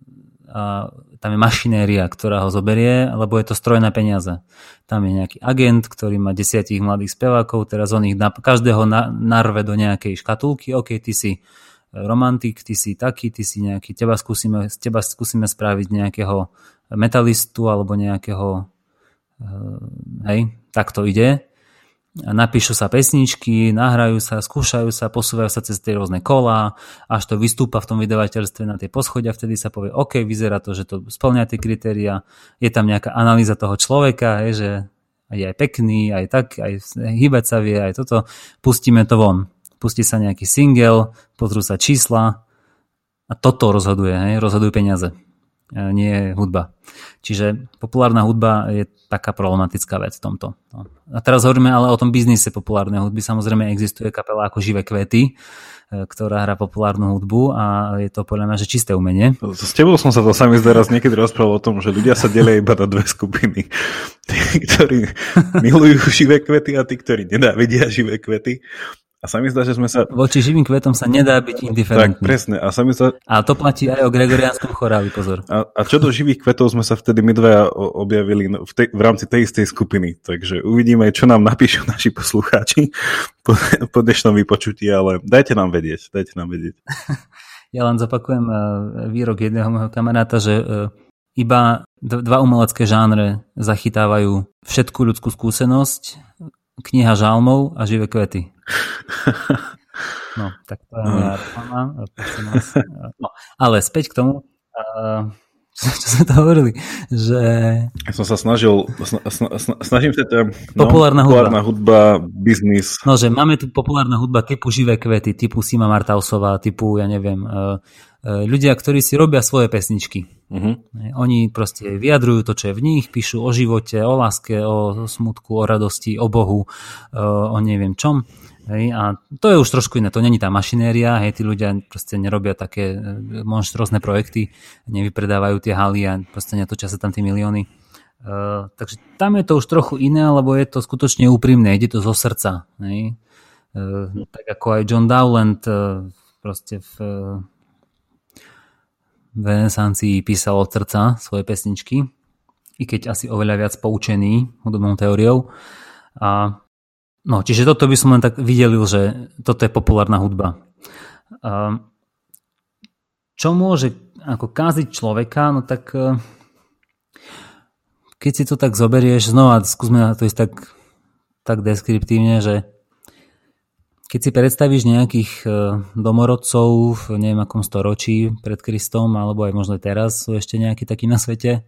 a tam je mašinéria, ktorá ho zoberie, lebo je to stroj na peniaze. Tam je nejaký agent, ktorý má desiatich mladých spevákov, teraz on ich na, každého na, narve do nejakej škatulky, OK, ty si romantik, ty si taký, ty si nejaký, teba skúsime, teba skúsime spraviť nejakého metalistu alebo nejakého, eh, hej, tak to ide napíšu sa pesničky, nahrajú sa, skúšajú sa, posúvajú sa cez tie rôzne kolá, až to vystúpa v tom vydavateľstve na tie poschodia, vtedy sa povie, OK, vyzerá to, že to splňa tie kritéria, je tam nejaká analýza toho človeka, je, že je aj pekný, aj tak, aj hýbať sa vie, aj toto, pustíme to von. Pustí sa nejaký single, pozrú sa čísla a toto rozhoduje, hej, rozhodujú peniaze nie hudba. Čiže populárna hudba je taká problematická vec v tomto. No. A teraz hovoríme ale o tom biznise populárnej hudby. Samozrejme existuje kapela ako Živé kvety, e, ktorá hrá populárnu hudbu a je to podľa mňa že čisté umenie. S tebou som sa to sami raz niekedy rozprával o tom, že ľudia sa delia iba na dve skupiny. Tí, ktorí milujú živé kvety a tí, ktorí nenávidia živé kvety. A sa mi zdá, že sme sa... Voči živým kvetom sa nedá byť indiferentný. Tak, presne. A, sa mi zdá... a to platí aj o gregoriánskom choráli, pozor. A, a čo do živých kvetov sme sa vtedy my dvaja objavili v, tej, v rámci tej istej skupiny. Takže uvidíme, čo nám napíšu naši poslucháči po, po dnešnom vypočutí, ale dajte nám vedieť. Dajte nám vedieť. Ja len zopakujem eh, výrok jedného môjho kamaráta, že eh, iba dva umelecké žánre zachytávajú všetku ľudskú skúsenosť, kniha žalmov a živé kvety. No, tak to je moja reklama. No, ale späť k tomu, uh, čo sme to hovorili, že... Ja som sa snažil, sna, sna, sna, snažím sa to... No, populárna, populárna hudba. hudba, biznis. No, že máme tu populárna hudba typu Živé kvety, typu Sima Martausová, typu, ja neviem, ľudia, ktorí si robia svoje pesničky. Uh-huh. Oni proste vyjadrujú to, čo je v nich, píšu o živote, o láske, o smutku, o radosti, o Bohu, uh, o neviem čom. Hej, a to je už trošku iné, to není tá mašinéria, hej, tí ľudia proste nerobia také e, monštrosné projekty, nevypredávajú tie haly a proste netočia sa tam tie milióny. Uh, takže tam je to už trochu iné, lebo je to skutočne úprimné, ide to zo srdca. Hej. Uh, tak ako aj John Dowland uh, proste v v renesancii písal od srdca svoje pesničky, i keď asi oveľa viac poučený hudobnou teóriou. A No, čiže toto by som len tak videlil, že toto je populárna hudba. Čo môže ako káziť človeka, no tak e, keď si to tak zoberieš, znova skúsme to ísť tak, tak deskriptívne, že keď si predstavíš nejakých e, domorodcov v neviem akom storočí pred Kristom, alebo aj možno teraz sú ešte nejakí takí na svete,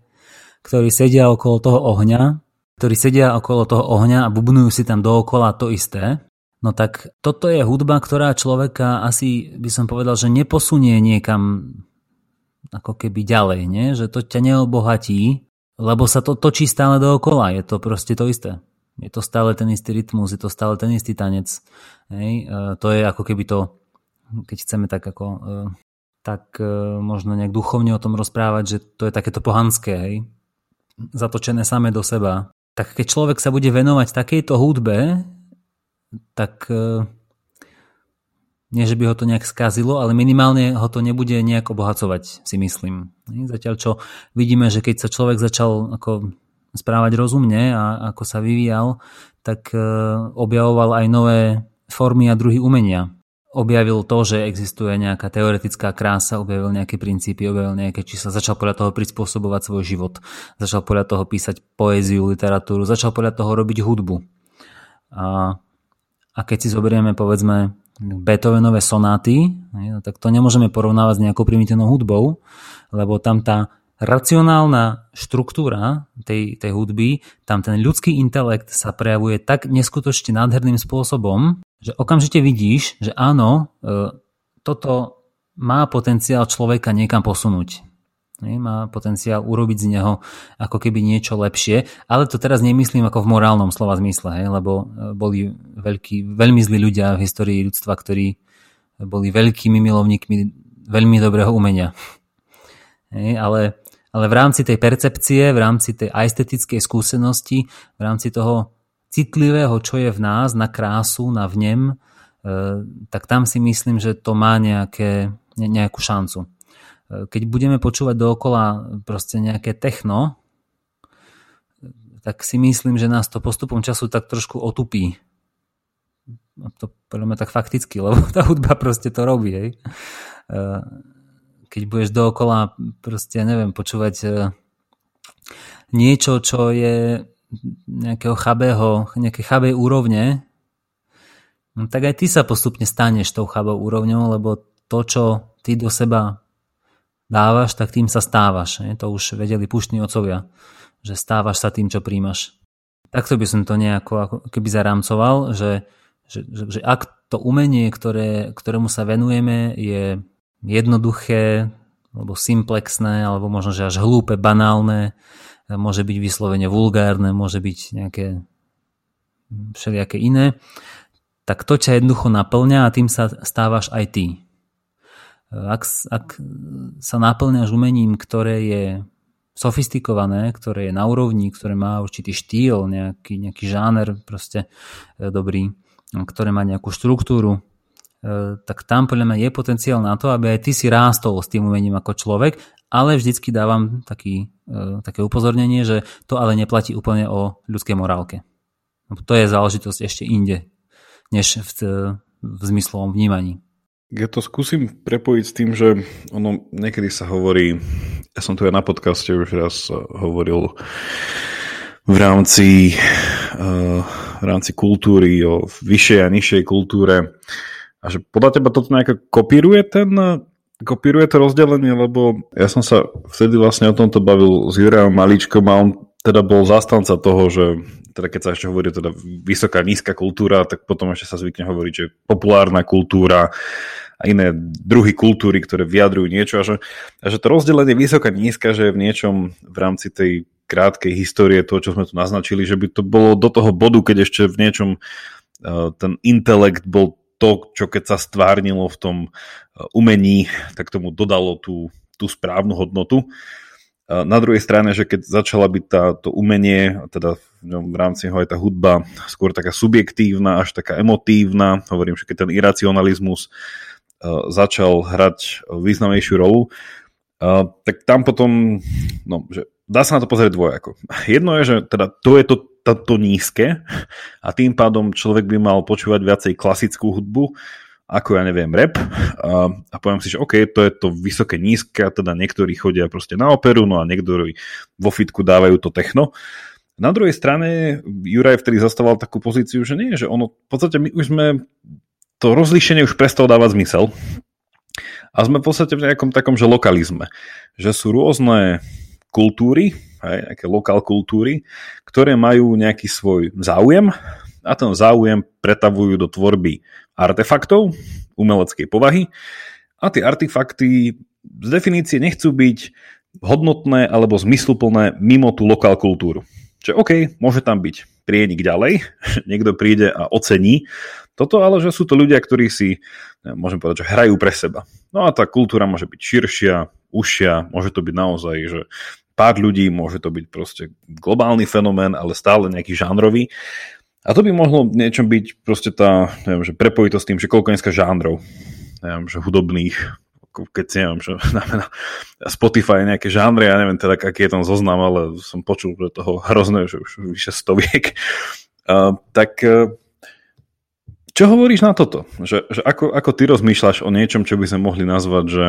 ktorí sedia okolo toho ohňa ktorí sedia okolo toho ohňa a bubnujú si tam dookola to isté, no tak toto je hudba, ktorá človeka asi by som povedal, že neposunie niekam ako keby ďalej, nie? že to ťa neobohatí, lebo sa to točí stále dookola, je to proste to isté. Je to stále ten istý rytmus, je to stále ten istý tanec. Hej? E, to je ako keby to, keď chceme tak ako e, tak e, možno nejak duchovne o tom rozprávať, že to je takéto pohanské, hej? zatočené same do seba tak keď človek sa bude venovať takejto hudbe, tak nie, že by ho to nejak skazilo, ale minimálne ho to nebude nejak obohacovať, si myslím. Zatiaľ čo vidíme, že keď sa človek začal ako správať rozumne a ako sa vyvíjal, tak objavoval aj nové formy a druhy umenia objavil to, že existuje nejaká teoretická krása, objavil nejaké princípy, objavil nejaké čísla, začal podľa toho prispôsobovať svoj život, začal podľa toho písať poéziu, literatúru, začal podľa toho robiť hudbu. A, a keď si zoberieme povedzme Beethovenové sonáty, no tak to nemôžeme porovnávať s nejakou primitívnou hudbou, lebo tam tá racionálna štruktúra tej, tej hudby, tam ten ľudský intelekt sa prejavuje tak neskutočne nádherným spôsobom, že okamžite vidíš, že áno, e, toto má potenciál človeka niekam posunúť. Má potenciál urobiť z neho ako keby niečo lepšie, ale to teraz nemyslím ako v morálnom slova zmysle, lebo e, boli veľký, veľmi zlí ľudia v histórii ľudstva, ktorí boli veľkými milovníkmi veľmi dobrého umenia. Ale, ale v rámci tej percepcie, v rámci tej estetickej skúsenosti, v rámci toho citlivého, čo je v nás, na krásu, na vnem, e, tak tam si myslím, že to má nejaké, nejakú šancu. E, keď budeme počúvať dookola proste nejaké techno, tak si myslím, že nás to postupom času tak trošku otupí. To podľa mňa tak fakticky, lebo tá hudba proste to robí. Hej. E, keď budeš dookola proste, neviem, počúvať niečo, čo je nejakého chabého, nejaké chabej úrovne, no tak aj ty sa postupne staneš tou chabou úrovňou, lebo to, čo ty do seba dávaš, tak tým sa stávaš. Je? To už vedeli puštní ocovia, že stávaš sa tým, čo príjmaš. Takto by som to nejako ako keby zarámcoval, že, že, že, že ak to umenie, ktoré, ktorému sa venujeme, je jednoduché, alebo simplexné, alebo možno, že až hlúpe, banálne, môže byť vyslovene vulgárne, môže byť nejaké všelijaké iné, tak to ťa jednoducho naplňa a tým sa stávaš aj ty. Ak, ak sa naplňaš umením, ktoré je sofistikované, ktoré je na úrovni, ktoré má určitý štýl, nejaký, nejaký žáner proste e, dobrý, ktoré má nejakú štruktúru, e, tak tam podľa mňa je potenciál na to, aby aj ty si rástol s tým umením ako človek ale vždycky dávam taký, e, také upozornenie, že to ale neplatí úplne o ľudskej morálke. To je záležitosť ešte inde, než v, v zmyslovom vnímaní. Ja to skúsim prepojiť s tým, že ono niekedy sa hovorí, ja som tu aj na podcaste už raz hovoril v rámci, e, v rámci kultúry o vyššej a nižšej kultúre A že podľa teba toto nejako kopíruje ten kopíruje to rozdelenie, lebo ja som sa vtedy vlastne o tomto bavil s Jurajom Maličkom a on teda bol zastanca toho, že teda keď sa ešte hovorí teda vysoká, nízka kultúra, tak potom ešte sa zvykne hovoriť, že populárna kultúra a iné druhy kultúry, ktoré vyjadrujú niečo a že, a že to rozdelenie vysoká, nízka, že je v niečom v rámci tej krátkej histórie toho, čo sme tu naznačili, že by to bolo do toho bodu, keď ešte v niečom uh, ten intelekt bol to, čo keď sa stvárnilo v tom umení, tak tomu dodalo tú, tú správnu hodnotu. Na druhej strane, že keď začala byť tá, to umenie, teda v rámci ho aj tá hudba skôr taká subjektívna, až taká emotívna, hovorím, že keď ten iracionalizmus začal hrať významnejšiu rolu, tak tam potom, no, že dá sa na to pozrieť dvojako. Jedno je, že teda to je to, to, to nízke a tým pádom človek by mal počúvať viacej klasickú hudbu, ako ja neviem, rap. A, a poviem si, že OK, to je to vysoké nízke a teda niektorí chodia proste na operu, no a niektorí vo fitku dávajú to techno. Na druhej strane Juraj vtedy zastával takú pozíciu, že nie, že ono, v podstate my už sme, to rozlíšenie už prestalo dávať zmysel. A sme v podstate v nejakom takom, že lokalizme, že sú rôzne kultúry, aj nejaké lokál kultúry, ktoré majú nejaký svoj záujem a ten záujem pretavujú do tvorby artefaktov umeleckej povahy a tie artefakty z definície nechcú byť hodnotné alebo zmysluplné mimo tú lokál kultúru. Čiže OK, môže tam byť prienik ďalej, niekto príde a ocení toto, ale že sú to ľudia, ktorí si, môžem povedať, že hrajú pre seba. No a tá kultúra môže byť širšia, užšia, môže to byť naozaj, že pár ľudí, môže to byť proste globálny fenomén, ale stále nejaký žánrový. A to by mohlo niečo byť proste tá, neviem, že prepojitosť s tým, že koľko dneska žánrov, neviem, že hudobných, keď si neviem, že znamená Spotify nejaké žánry, ja neviem teda, aký je tam zoznam, ale som počul, že toho hrozné, že už vyše stoviek. Uh, tak uh, čo hovoríš na toto? Že, že ako, ako ty rozmýšľaš o niečom, čo by sme mohli nazvať, že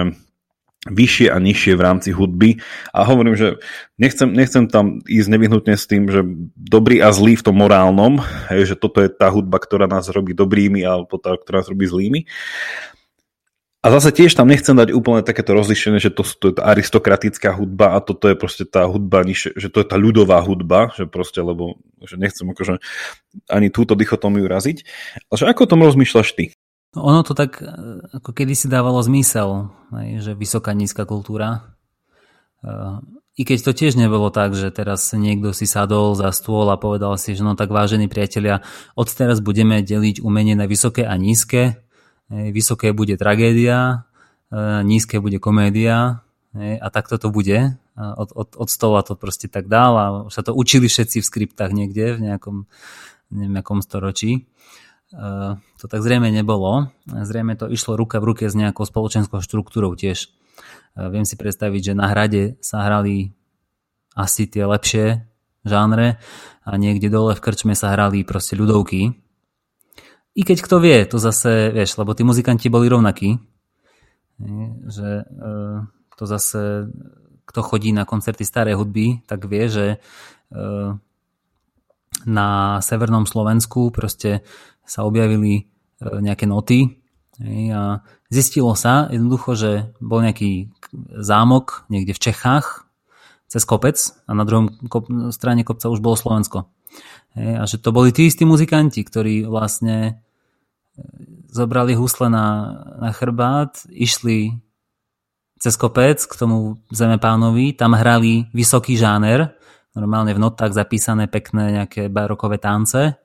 vyššie a nižšie v rámci hudby a hovorím, že nechcem, nechcem tam ísť nevyhnutne s tým, že dobrý a zlý v tom morálnom, hej, že toto je tá hudba, ktorá nás robí dobrými alebo tá, ktorá nás robí zlými. A zase tiež tam nechcem dať úplne takéto rozlišenie, že to, to je tá aristokratická hudba a toto je proste tá hudba, že to je tá ľudová hudba, že proste, lebo že nechcem akože ani túto dichotómiu raziť. Ale že ako o tom rozmýšľaš ty? No ono to tak ako kedysi dávalo zmysel, že vysoká, nízka kultúra. I keď to tiež nebolo tak, že teraz niekto si sadol za stôl a povedal si, že no tak vážení priatelia, od teraz budeme deliť umenie na vysoké a nízke vysoké bude tragédia, e, nízke bude komédia a takto to bude. Od, od, od stola to proste tak dál a sa to učili všetci v skriptách niekde v nejakom, nejakom storočí. E, to tak zrejme nebolo. Zrejme to išlo ruka v ruke s nejakou spoločenskou štruktúrou tiež. E, viem si predstaviť, že na hrade sa hrali asi tie lepšie žánre a niekde dole v krčme sa hrali proste ľudovky, i keď kto vie, to zase, vieš, lebo tí muzikanti boli rovnakí, že e, kto zase, kto chodí na koncerty starej hudby, tak vie, že na severnom Slovensku proste sa objavili e, nejaké noty a zistilo sa jednoducho, že bol nejaký zámok niekde v Čechách cez kopec a na druhom strane kopca už bolo Slovensko. A že to boli tí istí muzikanti, ktorí vlastne zobrali husle na, na chrbát, išli cez kopec k tomu zemepánovi, tam hrali vysoký žáner, normálne v notách zapísané pekné nejaké barokové tance.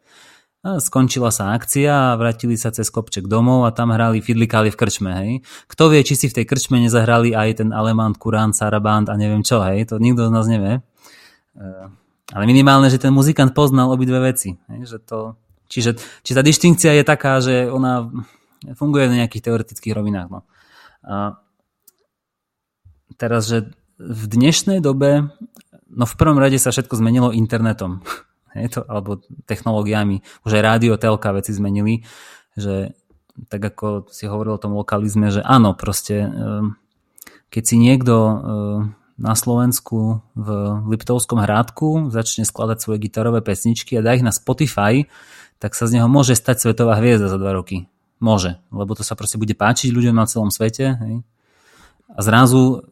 Skončila sa akcia a vrátili sa cez kopček domov a tam hrali fidlikáli v krčme. Hej. Kto vie, či si v tej krčme nezahrali aj ten Alemant, Kurán, Saraband a neviem čo, hej, to nikto z nás nevie. E, ale minimálne, že ten muzikant poznal obidve veci. Hej, že to, Čiže či tá distinkcia je taká, že ona funguje na nejakých teoretických rovinách. No. A teraz, že v dnešnej dobe, no v prvom rade sa všetko zmenilo internetom, je to, alebo technológiami. Už aj rádio, telka veci zmenili, že tak ako si hovoril o tom lokalizme, že áno, proste ehm, keď si niekto ehm, na Slovensku v Liptovskom hrádku začne skladať svoje gitarové pesničky a dá ich na Spotify, tak sa z neho môže stať svetová hviezda za dva roky. môže, lebo to sa proste bude páčiť ľuďom na celom svete. Hej? A zrazu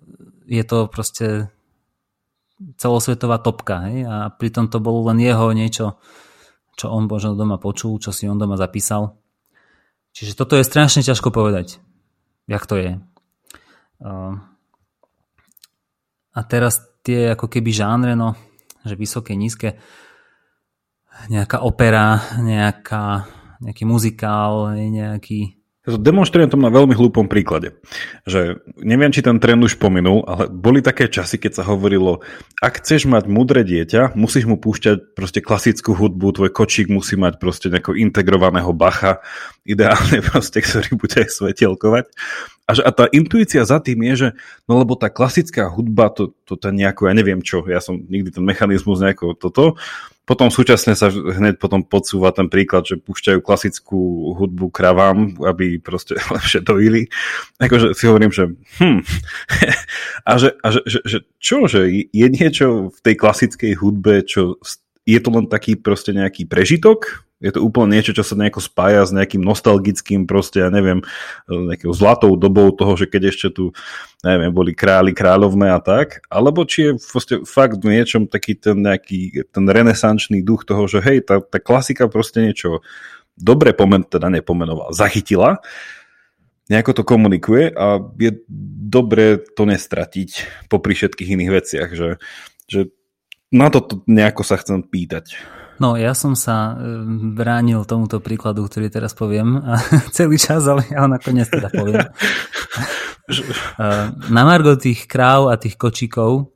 je to proste celosvetová topka. Hej? A pritom to bolo len jeho niečo, čo on možno doma počul, čo si on doma zapísal. Čiže toto je strašne ťažko povedať, jak to je. A teraz tie ako keby žánre, no, že vysoké, nízke, nejaká opera, nejaká, nejaký muzikál, nejaký Demonstrujem to na veľmi hlúpom príklade. Že neviem, či ten trend už pominul, ale boli také časy, keď sa hovorilo, ak chceš mať mudré dieťa, musíš mu púšťať proste klasickú hudbu, tvoj kočík musí mať proste nejakého integrovaného bacha, ideálne proste, ktorý bude aj svetelkovať. A, že, a tá intuícia za tým je, že no lebo tá klasická hudba, to, to, to nejako, ja neviem čo, ja som nikdy ten mechanizmus nejako toto, potom súčasne sa hneď potom podsúva ten príklad, že púšťajú klasickú hudbu kravám, aby proste lepšie dojili. Akože si hovorím, že hm. a, že, a že, že, že čo, že je niečo v tej klasickej hudbe, čo je to len taký proste nejaký prežitok, je to úplne niečo, čo sa nejako spája s nejakým nostalgickým proste, ja neviem, nejakou zlatou dobou toho, že keď ešte tu, neviem, boli králi, kráľovné a tak, alebo či je proste fakt v niečom taký ten nejaký, ten renesančný duch toho, že hej, tá, tá klasika proste niečo dobre pomen, teda nepomenovala, zachytila, nejako to komunikuje a je dobre to nestratiť popri všetkých iných veciach, že, že na to nejako sa chcem pýtať. No, ja som sa e, bránil tomuto príkladu, ktorý teraz poviem a celý čas, ale ja ho nakoniec teda poviem. E, na margo tých kráv a tých kočíkov,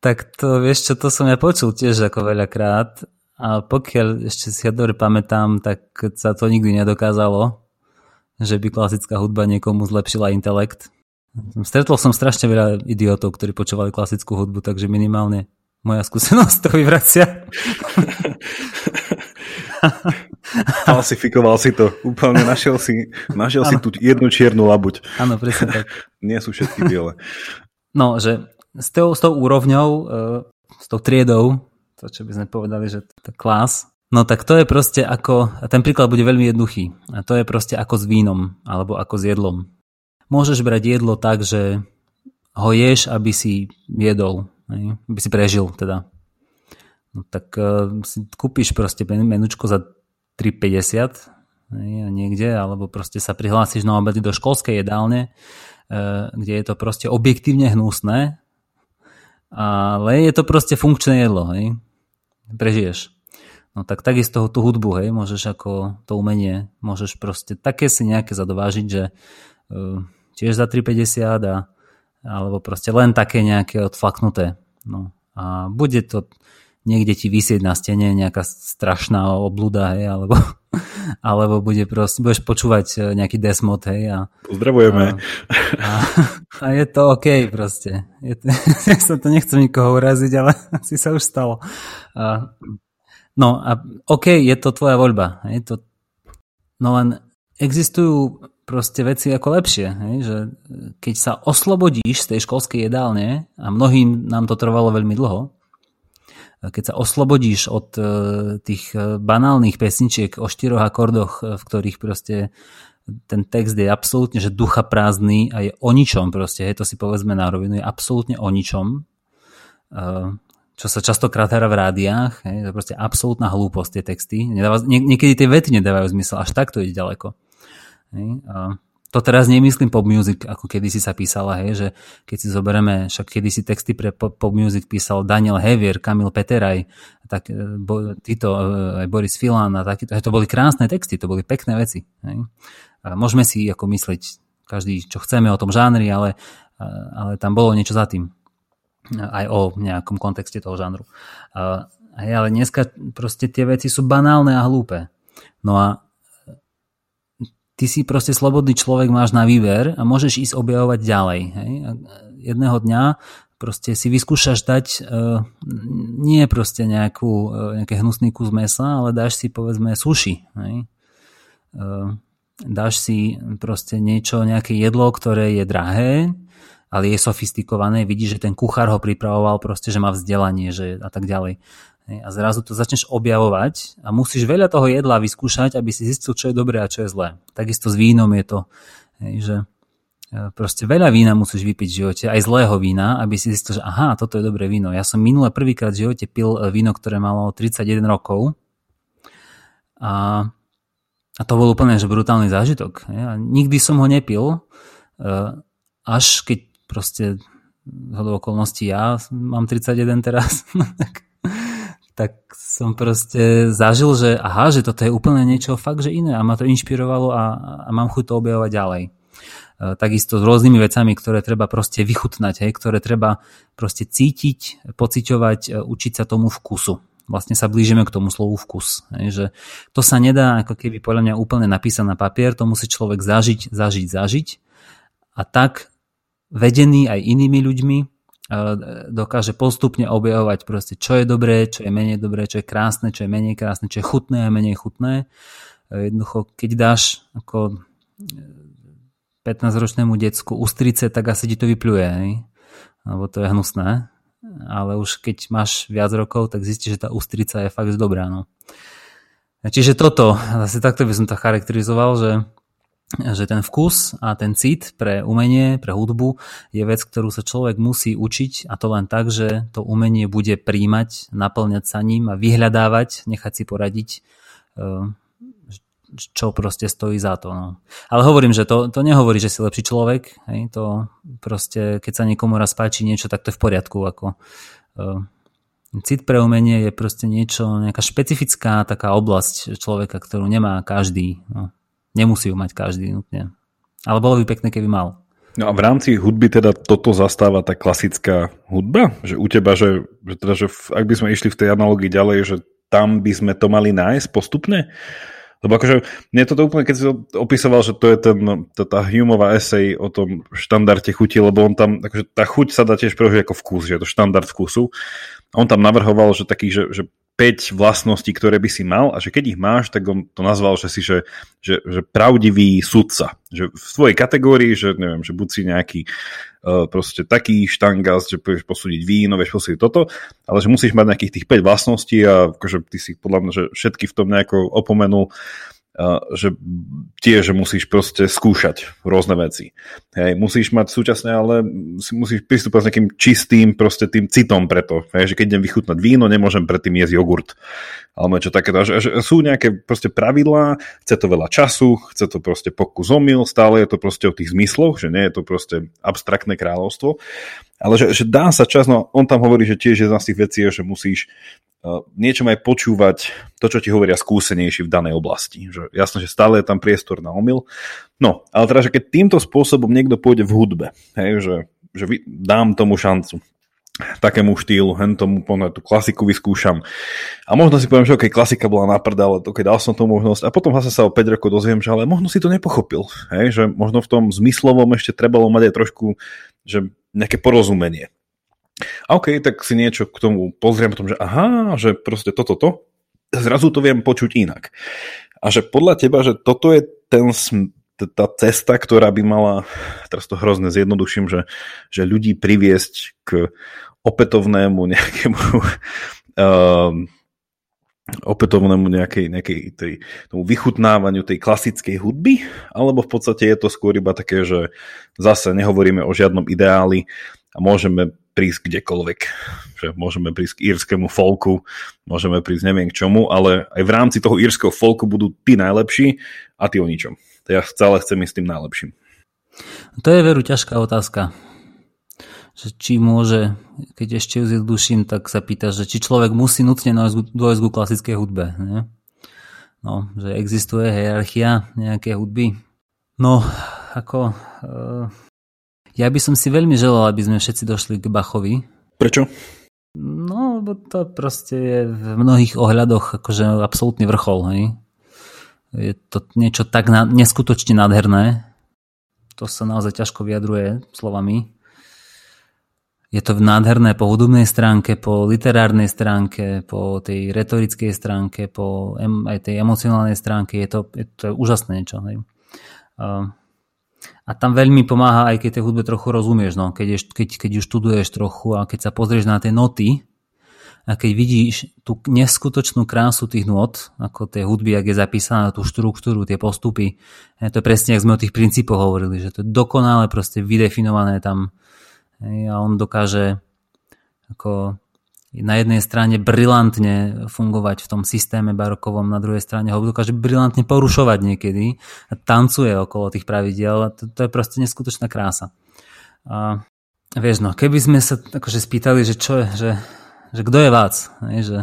tak to vieš čo, to som ja počul tiež ako veľakrát a pokiaľ ešte si ja dobre pamätám, tak sa to nikdy nedokázalo, že by klasická hudba niekomu zlepšila intelekt. Stretol som strašne veľa idiotov, ktorí počúvali klasickú hudbu, takže minimálne moja skúsenosť to vyvracia. Falsifikoval si to. Úplne našiel si, našiel si tú jednu čiernu labuť. Áno, presne tak. Nie sú všetky biele. No, že s tou, s tou úrovňou, e, s tou triedou, to čo by sme povedali, že to klás, no tak to je proste ako, a ten príklad bude veľmi jednoduchý, a to je proste ako s vínom, alebo ako s jedlom. Môžeš brať jedlo tak, že ho ješ, aby si jedol, aby si prežil teda. No tak uh, si kúpiš proste menučko za 3,50 a niekde, alebo proste sa prihlásiš na obedy do školskej jedálne, uh, kde je to proste objektívne hnusné, ale je to proste funkčné jedlo, hej? prežiješ. No tak takisto tú hudbu, hej, môžeš ako to umenie, môžeš proste také si nejaké zadovážiť, že uh, tiež za 3,50 a alebo proste len také nejaké odflaknuté. No. A bude to niekde ti vysieť na stene nejaká strašná obluda, hej, alebo, alebo bude proste, budeš počúvať e, nejaký desmot, hej. A, Pozdravujeme. A, a, a je to OK proste. Je to, ja sa to nechcem nikoho uraziť, ale asi sa už stalo. A, no a OK, je to tvoja voľba. Hej, to, no len existujú proste veci ako lepšie. Hej? Že keď sa oslobodíš z tej školskej jedálne, a mnohým nám to trvalo veľmi dlho, keď sa oslobodíš od e, tých e, banálnych pesničiek o štyroch akordoch, e, v ktorých proste ten text je absolútne že ducha prázdny a je o ničom proste, hej, to si povedzme na rovinu, je absolútne o ničom, čo sa častokrát hrá v rádiách, hej, to je proste absolútna hlúposť tie texty. Nedáva, nie, niekedy tie vety nedávajú zmysel, až takto ide ďaleko. Hej? A to teraz nemyslím pop music, ako kedysi sa písala, hej, že keď si zoberieme, však kedysi texty pre pop, music písal Daniel Hevier, Kamil Peteraj, tak, e, bo, títo, e, aj Boris Filan a takýto, to boli krásne texty, to boli pekné veci. Hej. A môžeme si ako mysleť každý, čo chceme o tom žánri, ale, ale tam bolo niečo za tým. Aj o nejakom kontexte toho žánru. A, ale dneska proste tie veci sú banálne a hlúpe. No a ty si proste slobodný človek, máš na výber a môžeš ísť objavovať ďalej. Hej? A jedného dňa proste si vyskúšaš dať uh, nie proste nejakú, uh, nejaké hnusný kus mesa, ale dáš si povedzme suši. Hej? Uh, dáš si proste niečo, nejaké jedlo, ktoré je drahé, ale je sofistikované, vidíš, že ten kuchár ho pripravoval proste, že má vzdelanie že a tak ďalej. A zrazu to začneš objavovať a musíš veľa toho jedla vyskúšať, aby si zistil, čo je dobré a čo je zlé. Takisto s vínom je to, že e, proste veľa vína musíš vypiť v živote, aj zlého vína, aby si zistil, že aha, toto je dobré víno. Ja som minule prvýkrát v živote pil e, víno, ktoré malo 31 rokov a, a to bol úplne že brutálny zážitok. Ja, nikdy som ho nepil, e, až keď proste zhodou okolností ja mám 31 teraz, tak tak som proste zažil, že aha, že toto je úplne niečo fakt, že iné a ma to inšpirovalo a, a mám chuť to objavovať ďalej. E, takisto s rôznymi vecami, ktoré treba proste vychutnať, hej, ktoré treba proste cítiť, pociťovať, e, učiť sa tomu vkusu. Vlastne sa blížime k tomu slovu vkus. Hej, že to sa nedá ako keby podľa mňa úplne napísať na papier, to musí človek zažiť, zažiť, zažiť. A tak vedený aj inými ľuďmi, dokáže postupne objavovať proste, čo je dobré, čo je menej dobré, čo je krásne, čo je menej krásne, čo je chutné a menej chutné. Jednoducho, keď dáš ako 15-ročnému decku ústrice, tak asi ti to vypluje, hej? lebo to je hnusné. Ale už keď máš viac rokov, tak zistíš, že tá ústrica je fakt dobrá. No. Čiže toto, zase takto by som to charakterizoval, že že ten vkus a ten cit pre umenie, pre hudbu je vec, ktorú sa človek musí učiť a to len tak, že to umenie bude príjmať, naplňať sa ním a vyhľadávať, nechať si poradiť, eh, čo proste stojí za to. No. Ale hovorím, že to, to nehovorí, že si lepší človek. Hej? To proste, keď sa niekomu raz páči niečo, tak to je v poriadku. Ako, uh, cit pre umenie je proste niečo, nejaká špecifická taká oblasť človeka, ktorú nemá každý. No. Nemusí ju mať každý nutne. Ale bolo by pekné, keby mal. No a v rámci hudby teda toto zastáva tá klasická hudba? Že u teba, že, že, teda, že ak by sme išli v tej analógii ďalej, že tam by sme to mali nájsť postupne? Lebo akože mne to úplne, keď si opisoval, že to je ten, tá, tá Humeová esej o tom štandarde chuti, lebo on tam, akože tá chuť sa dá tiež preložiť ako vkus, že je to štandard vkusu. A on tam navrhoval, že takých, že, že 5 vlastností, ktoré by si mal a že keď ich máš, tak on to nazval, že si že, že, že pravdivý sudca. Že v svojej kategórii, že neviem, že buď si nejaký uh, proste taký štangas, že budeš posúdiť víno, vieš posúdiť toto, ale že musíš mať nejakých tých 5 vlastností a akože ty si podľa mňa, že všetky v tom nejako opomenul že tiež musíš proste skúšať rôzne veci. Hej, musíš mať súčasne, ale musíš pristúpať s nejakým čistým proste tým citom preto. Hej, že keď idem vychutnať víno, nemôžem predtým jesť jogurt. Alebo čo takéto. Že, že sú nejaké proste pravidlá, chce to veľa času, chce to proste pokus omyl, stále je to proste o tých zmysloch, že nie je to proste abstraktné kráľovstvo. Ale že, že dá sa čas, no on tam hovorí, že tiež je z tých vecí, že musíš niečom aj počúvať to, čo ti hovoria skúsenejší v danej oblasti. Že jasné, že stále je tam priestor na omyl. No, ale teda, že keď týmto spôsobom niekto pôjde v hudbe, hej, že, že dám tomu šancu, takému štýlu, hen tomu ponad tú klasiku vyskúšam. A možno si poviem, že okay, klasika bola na prd, ale okay, dal som tomu možnosť. A potom zase sa o 5 rokov dozviem, že ale možno si to nepochopil. Hej? Že možno v tom zmyslovom ešte trebalo mať aj trošku že nejaké porozumenie. A OK, tak si niečo k tomu pozriem tom, že aha, že proste toto, to, zrazu to viem počuť inak. A že podľa teba, že toto je ten, tá cesta, ktorá by mala, teraz to hrozne zjednoduším, že, že ľudí priviesť k opätovnému nejakému um, opätovnému nejakej, nejakej tej, tomu vychutnávaniu tej klasickej hudby, alebo v podstate je to skôr iba také, že zase nehovoríme o žiadnom ideáli a môžeme prísť kdekoľvek. Že môžeme prísť k írskému folku, môžeme prísť neviem k čomu, ale aj v rámci toho írskeho folku budú tí najlepší a tí o ničom. To ja stále chcem ísť tým najlepším. To je veru ťažká otázka. Že či môže, keď ešte ju zjednoduším, tak sa pýta, že či človek musí nutne dôjsť ku klasickej hudbe. Nie? No, že existuje hierarchia nejaké hudby. No, ako... Uh ja by som si veľmi želal, aby sme všetci došli k Bachovi. Prečo? No, lebo to proste je v mnohých ohľadoch akože absolútny vrchol, hej. Je to niečo tak na, neskutočne nádherné. To sa naozaj ťažko vyjadruje slovami. Je to nádherné po hudobnej stránke, po literárnej stránke, po tej retorickej stránke, po aj tej emocionálnej stránke. Je to, je to úžasné niečo. Hej. Uh, a tam veľmi pomáha, aj keď tej hudbe trochu rozumieš, no, keď, je, keď, keď ju študuješ trochu a keď sa pozrieš na tie noty, a keď vidíš tú neskutočnú krásu tých nôd, ako tej hudby, ak je zapísaná, tú štruktúru, tie postupy, to je presne, ak sme o tých princípoch hovorili, že to je dokonale proste vydefinované tam a on dokáže ako na jednej strane brilantne fungovať v tom systéme barokovom, na druhej strane ho dokáže brilantne porušovať niekedy a tancuje okolo tých pravidiel. To, to je proste neskutočná krása. A vieš, no, keby sme sa akože spýtali, že čo je, že, že kto je Vác, ne, že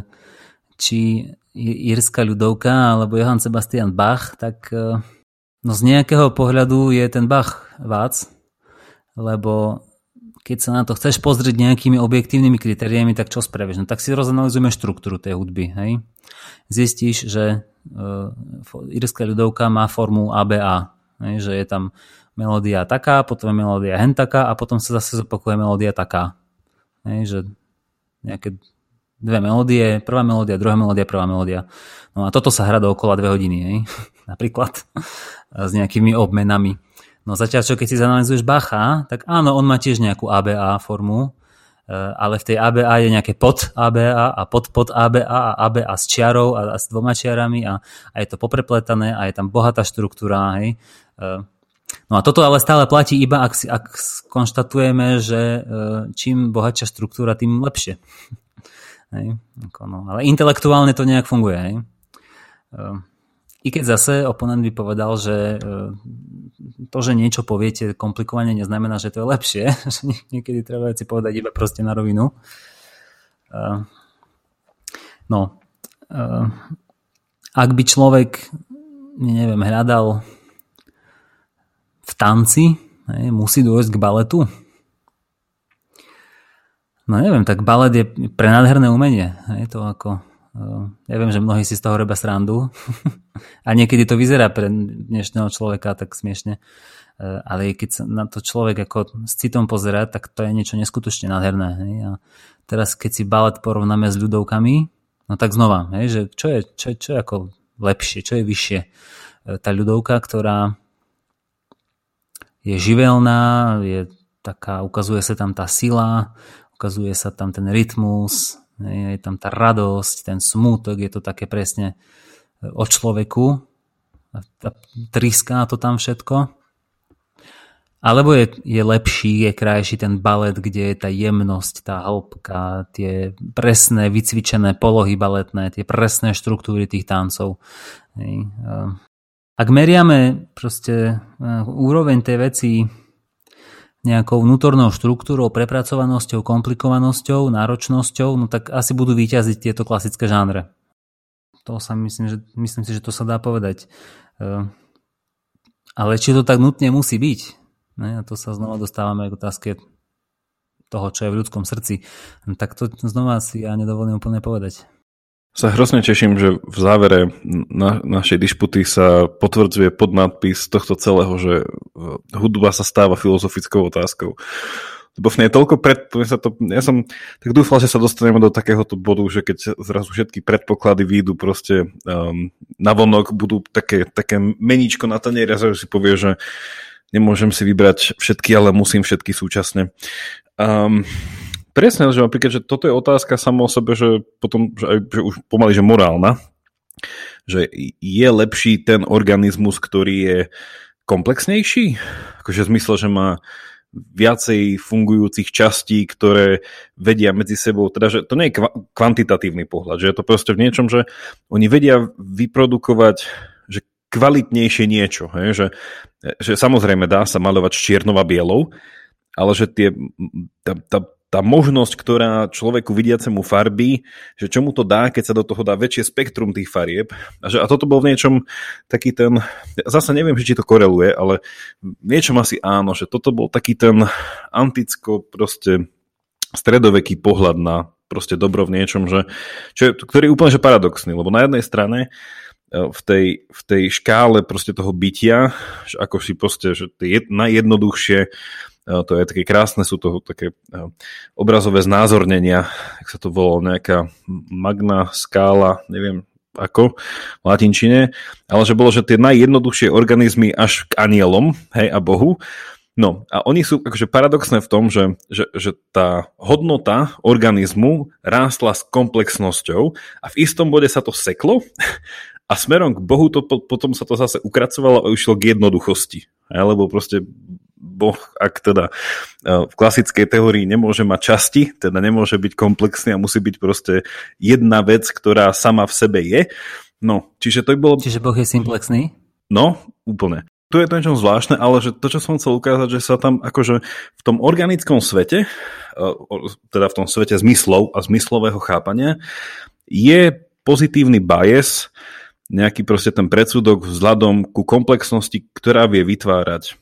či írska ľudovka alebo Johann Sebastian Bach, tak e, no z nejakého pohľadu je ten Bach Vác, lebo keď sa na to chceš pozrieť nejakými objektívnymi kritériami, tak čo spravíš? No tak si rozanalizujeme štruktúru tej hudby. Hej? Zistíš, že uh, írska ľudovka má formu ABA, hej? že je tam melódia taká, potom je melódia hen taká a potom sa zase zopakuje melódia taká. Hej? Že nejaké dve melódie, prvá melódia, druhá melódia, prvá melódia. No a toto sa hrá do okola dve hodiny, hej? napríklad s nejakými obmenami. No zatiaľ, čo keď si zanalizuješ Bacha, tak áno, on má tiež nejakú ABA formu, e, ale v tej ABA je nejaké pod ABA a pod pod ABA a ABA s čiarou a, a s dvoma čiarami a, a je to poprepletané a je tam bohatá štruktúra. Hej. E, no a toto ale stále platí iba, ak, si, ak konštatujeme, že e, čím bohatšia štruktúra, tým lepšie. Hej. No, ale intelektuálne to nejak funguje. Hej. I keď zase oponent by povedal, že to, že niečo poviete komplikovane, neznamená, že to je lepšie. Niekedy treba si povedať iba proste na rovinu. No, ak by človek, neviem, hľadal v tanci, musí dôjsť k baletu. No neviem, tak balet je prenádherné umenie. Je to ako ja viem, že mnohí si z toho robia srandu a niekedy to vyzerá pre dnešného človeka tak smiešne, e, ale keď sa na to človek ako s citom pozerá, tak to je niečo neskutočne nádherné. Hej? A teraz keď si balet porovnáme s ľudovkami, no tak znova, hej, že čo je, čo, čo je ako lepšie, čo je vyššie. E, tá ľudovka, ktorá je živelná, je taká, ukazuje sa tam tá sila, ukazuje sa tam ten rytmus, je tam tá radosť, ten smútok, je to také presne e, o človeku. Triská to tam všetko. Alebo je, je lepší, je krajší ten balet, kde je tá jemnosť, tá hĺbka, tie presné vycvičené polohy baletné, tie presné štruktúry tých tancov. Ak meriame proste e, úroveň tej veci nejakou vnútornou štruktúrou, prepracovanosťou, komplikovanosťou, náročnosťou, no tak asi budú vyťaziť tieto klasické žánre. To sa myslím, že, myslím si, že to sa dá povedať. E, ale či to tak nutne musí byť? Ne? A to sa znova dostávame k otázke toho, čo je v ľudskom srdci. Tak to znova si ja nedovolím úplne povedať sa hrozne teším, že v závere na, našej dišputy sa potvrdzuje podnadpis tohto celého, že e, hudba sa stáva filozofickou otázkou. Lebo v nej toľko pred... Sa to, ja som tak dúfal, že sa dostaneme do takéhoto bodu, že keď zrazu všetky predpoklady výjdu proste um, na vonok, budú také, také meníčko na tanieri a si povie, že nemôžem si vybrať všetky, ale musím všetky súčasne. Um, Presne, že napríklad, že toto je otázka samo o sebe, že potom, že, že už pomaly, že morálna, že je lepší ten organizmus, ktorý je komplexnejší? Akože v zmysle, že má viacej fungujúcich častí, ktoré vedia medzi sebou, teda, že to nie je kvantitatívny pohľad, že je to proste v niečom, že oni vedia vyprodukovať že kvalitnejšie niečo, hej? Že, že samozrejme dá sa malovať čiernou a bielou, ale že tie, tá, tá tá možnosť, ktorá človeku vidiacemu farby, že čo mu to dá, keď sa do toho dá väčšie spektrum tých farieb. A, že, a toto bol v niečom taký ten, zase neviem, či to koreluje, ale v niečom asi áno, že toto bol taký ten anticko proste stredoveký pohľad na proste dobro v niečom, že, čo je, ktorý je úplne že paradoxný, lebo na jednej strane e, v tej, v tej škále proste toho bytia, že ako si proste, že tie najjednoduchšie to je také krásne, sú to také obrazové znázornenia, ak sa to volá, nejaká magna skála, neviem ako v latinčine, ale že bolo, že tie najjednoduchšie organizmy až k anielom hej, a Bohu, No a oni sú akože paradoxné v tom, že, že, že tá hodnota organizmu rástla s komplexnosťou a v istom bode sa to seklo a smerom k Bohu to potom sa to zase ukracovalo a išlo k jednoduchosti. Lebo proste Boh, ak teda e, v klasickej teórii nemôže mať časti, teda nemôže byť komplexný a musí byť proste jedna vec, ktorá sama v sebe je. No, čiže to by bolo... Čiže Boh je simplexný? No, úplne tu je to niečo zvláštne, ale že to, čo som chcel ukázať, že sa tam akože v tom organickom svete, e, teda v tom svete zmyslov a zmyslového chápania, je pozitívny bias, nejaký proste ten predsudok vzhľadom ku komplexnosti, ktorá vie vytvárať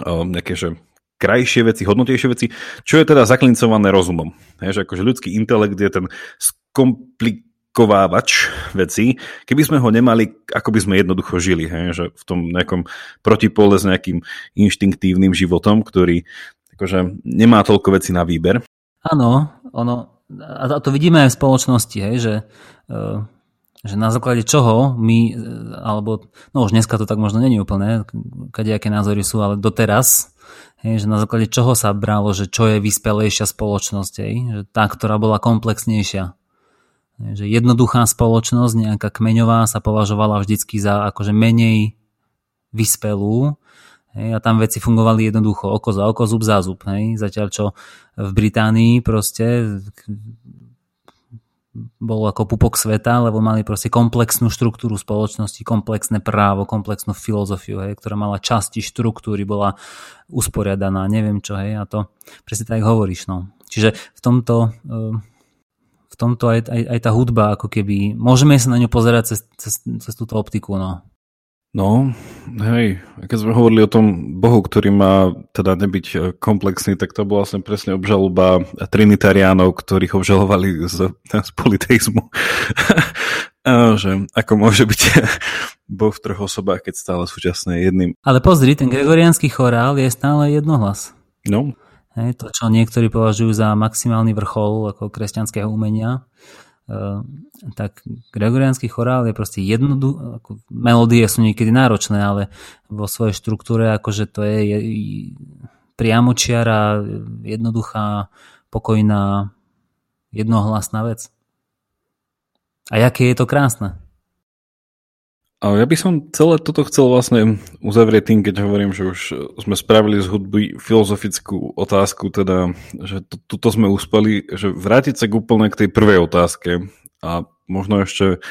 e, nejaké, že krajšie veci, hodnotejšie veci, čo je teda zaklincované rozumom. Hej, že akože ľudský intelekt je ten skomplik kovávač veci, keby sme ho nemali, ako by sme jednoducho žili, hej, že v tom nejakom protipole s nejakým inštinktívnym životom, ktorý akože nemá toľko veci na výber. Áno, ono, a to vidíme aj v spoločnosti, hej, že, e, že na základe čoho my, e, alebo, no už dneska to tak možno není úplné, aké názory sú, ale doteraz, hej, že na základe čoho sa bralo, že čo je vyspelejšia spoločnosť, hej, že tá, ktorá bola komplexnejšia, že jednoduchá spoločnosť, nejaká kmeňová sa považovala vždycky za akože menej vyspelú hej, a tam veci fungovali jednoducho oko za oko, zub za zub. Hej. Zatiaľ čo v Británii proste bol ako pupok sveta, lebo mali proste komplexnú štruktúru spoločnosti, komplexné právo, komplexnú filozofiu, hej, ktorá mala časti štruktúry, bola usporiadaná, neviem čo, hej, a to presne tak hovoríš, no. Čiže v tomto uh, v tomto aj, aj, aj tá hudba, ako keby, môžeme sa na ňu pozerať cez, cez, cez túto optiku, no. No, hej, keď sme hovorili o tom Bohu, ktorý má teda nebyť e, komplexný, tak to bola vlastne presne obžaloba trinitariánov, ktorých obžalovali z, z politeizmu. že ako môže byť Boh v troch osobách, keď stále súčasne jedným. Ale pozri, ten gregoriánsky chorál je stále jednohlas. No, Hej, to, čo niektorí považujú za maximálny vrchol ako kresťanského umenia, tak gregoriánsky chorál je proste jednoduché, melódie sú niekedy náročné, ale vo svojej štruktúre akože to je priamočiara, jednoduchá, pokojná, jednohlasná vec. A aké je to krásne. Ja by som celé toto chcel vlastne uzavrieť tým, keď hovorím, že už sme spravili z hudby filozofickú otázku, teda, že to, tuto sme uspeli, že vrátiť sa k úplne k tej prvej otázke a možno ešte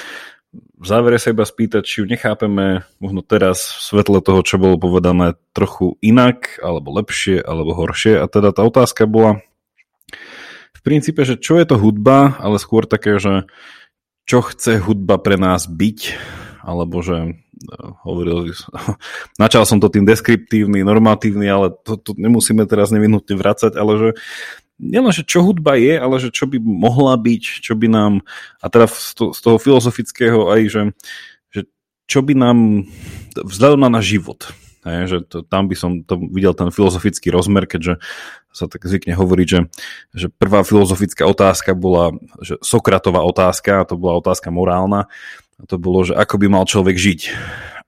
v závere sa iba spýtať, či ju nechápeme možno teraz v svetle toho, čo bolo povedané trochu inak, alebo lepšie, alebo horšie. A teda tá otázka bola v princípe, že čo je to hudba, ale skôr také, že čo chce hudba pre nás byť alebo že e, hovoril, načal som to tým deskriptívny, normatívny, ale to, to nemusíme teraz nevinutne vracať, ale že nielen, čo hudba je, ale že čo by mohla byť, čo by nám, a teda z toho filozofického aj, že, že čo by nám, vzhľadom na náš život, Hej, že to, tam by som to videl ten filozofický rozmer, keďže sa tak zvykne hovoriť, že, že prvá filozofická otázka bola že Sokratová otázka, a to bola otázka morálna, a to bolo, že ako by mal človek žiť.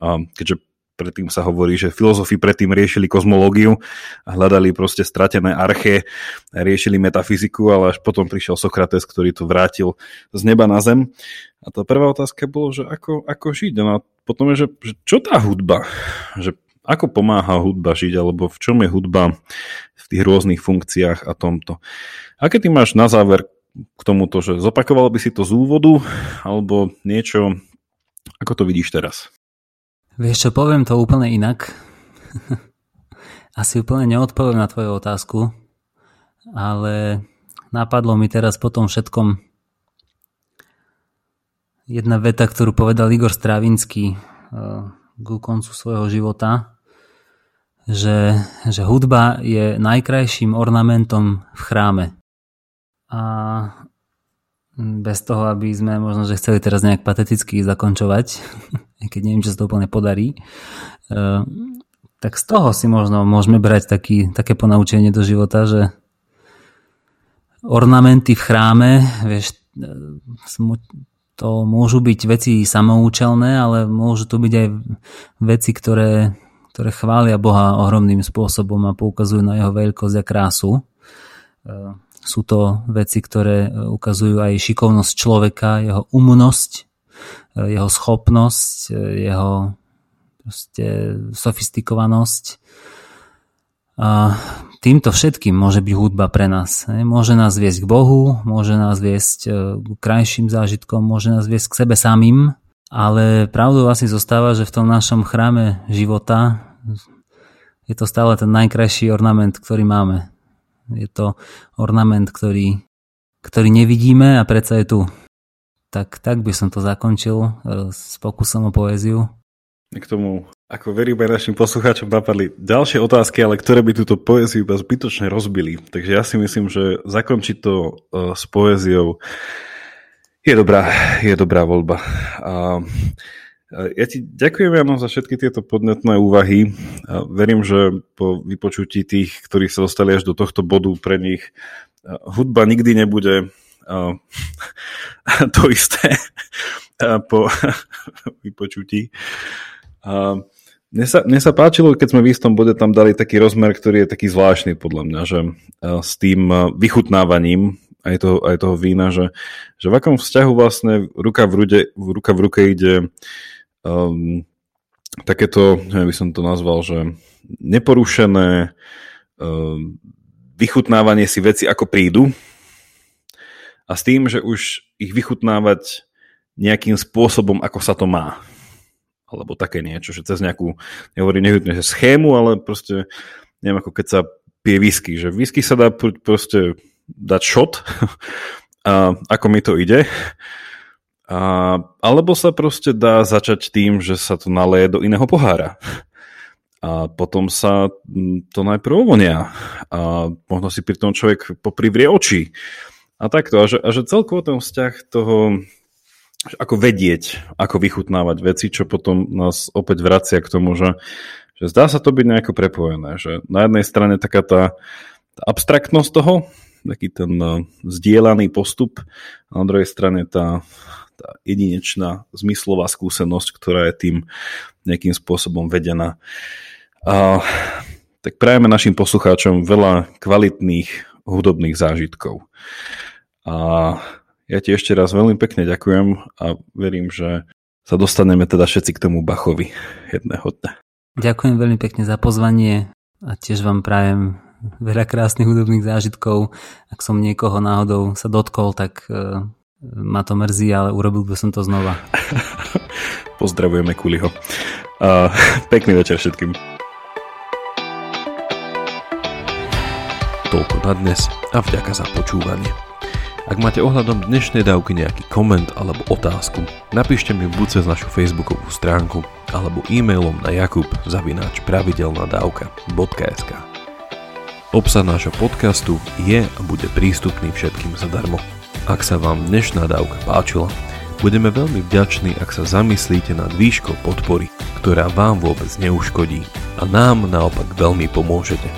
A keďže predtým sa hovorí, že filozofi predtým riešili kozmológiu a hľadali proste stratené arche, riešili metafyziku, ale až potom prišiel Sokrates, ktorý to vrátil z neba na zem. A tá prvá otázka bolo, že ako, ako žiť. No a potom je, že, že čo tá hudba? Že ako pomáha hudba žiť, alebo v čom je hudba v tých rôznych funkciách a tomto. Aké ty máš na záver k tomuto, že zopakoval by si to z úvodu, alebo niečo, ako to vidíš teraz? Vieš čo, poviem to úplne inak. Asi úplne neodpoviem na tvoju otázku, ale napadlo mi teraz po tom všetkom jedna veta, ktorú povedal Igor Stravinsky uh, ku koncu svojho života, že, že hudba je najkrajším ornamentom v chráme. A bez toho, aby sme možno, že chceli teraz nejak pateticky zakončovať, keď neviem, či sa to úplne podarí, eh, tak z toho si možno môžeme brať taký, také ponaučenie do života, že ornamenty v chráme, vieš, eh, to môžu byť veci samoučelné, ale môžu to byť aj veci, ktoré, ktoré chvália Boha ohromným spôsobom a poukazujú na jeho veľkosť a krásu. E, sú to veci, ktoré ukazujú aj šikovnosť človeka, jeho umnosť, e, jeho schopnosť, jeho sofistikovanosť. A týmto všetkým môže byť hudba pre nás. Môže nás viesť k Bohu, môže nás viesť k krajším zážitkom, môže nás viesť k sebe samým, ale pravdou asi zostáva, že v tom našom chráme života je to stále ten najkrajší ornament, ktorý máme. Je to ornament, ktorý, ktorý nevidíme a predsa je tu. Tak, tak by som to zakončil e, s pokusom o poéziu. K tomu, ako verím aj našim poslucháčom, napadli ďalšie otázky, ale ktoré by túto poéziu iba zbytočne rozbili. Takže ja si myslím, že zakončiť to uh, s poéziou je dobrá, je dobrá voľba. A ja ti ďakujem, Jano, za všetky tieto podnetné úvahy. Verím, že po vypočutí tých, ktorí sa dostali až do tohto bodu, pre nich hudba nikdy nebude to isté po vypočutí. Mne sa, mne sa páčilo, keď sme v istom bode tam dali taký rozmer, ktorý je taký zvláštny podľa mňa, že s tým vychutnávaním aj toho, aj toho vína, že, že v akom vzťahu vlastne ruka v, rude, ruka v ruke ide um, takéto, ja by som to nazval, že neporušené um, vychutnávanie si veci ako prídu a s tým, že už ich vychutnávať nejakým spôsobom, ako sa to má. Alebo také niečo, že cez nejakú, nehovorím nehodne, že schému, ale proste, neviem, ako keď sa pije whisky, že whisky sa dá proste dať shot, a ako mi to ide. A, alebo sa proste dá začať tým, že sa to naleje do iného pohára. A potom sa to najprv uvonia. A možno si pri tom človek poprivrie oči. A takto. A že, a že celkovo ten vzťah toho, ako vedieť, ako vychutnávať veci, čo potom nás opäť vracia k tomu, že, že zdá sa to byť nejako prepojené. Že na jednej strane taká tá, tá abstraktnosť toho, taký ten uh, zdieľaný postup a na druhej strane tá, tá jedinečná zmyslová skúsenosť, ktorá je tým nejakým spôsobom vedená. A, tak prajeme našim poslucháčom veľa kvalitných hudobných zážitkov. A ja ti ešte raz veľmi pekne ďakujem a verím, že sa dostaneme teda všetci k tomu Bachovi jedného dňa. Ďakujem veľmi pekne za pozvanie a tiež vám prajem veľa krásnych hudobných zážitkov. Ak som niekoho náhodou sa dotkol, tak uh, ma to mrzí, ale urobil by som to znova. Pozdravujeme Kuliho. Uh, pekný večer všetkým. Toľko na dnes a vďaka za počúvanie. Ak máte ohľadom dnešnej dávky nejaký koment alebo otázku, napíšte mi buď cez našu facebookovú stránku alebo e-mailom na jakub zavináč pravidelnadavka.sk. Obsah nášho podcastu je a bude prístupný všetkým zadarmo. Ak sa vám dnešná dávka páčila, budeme veľmi vďační, ak sa zamyslíte nad výškou podpory, ktorá vám vôbec neuškodí a nám naopak veľmi pomôžete.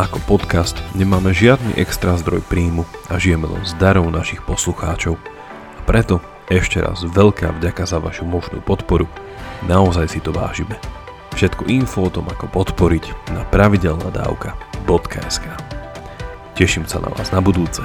Ako podcast nemáme žiadny extra zdroj príjmu a žijeme len z darov našich poslucháčov. A preto ešte raz veľká vďaka za vašu možnú podporu. Naozaj si to vážime. Všetko info o tom, ako podporiť na www.zmetec.sk Teším sa na vás na budúce.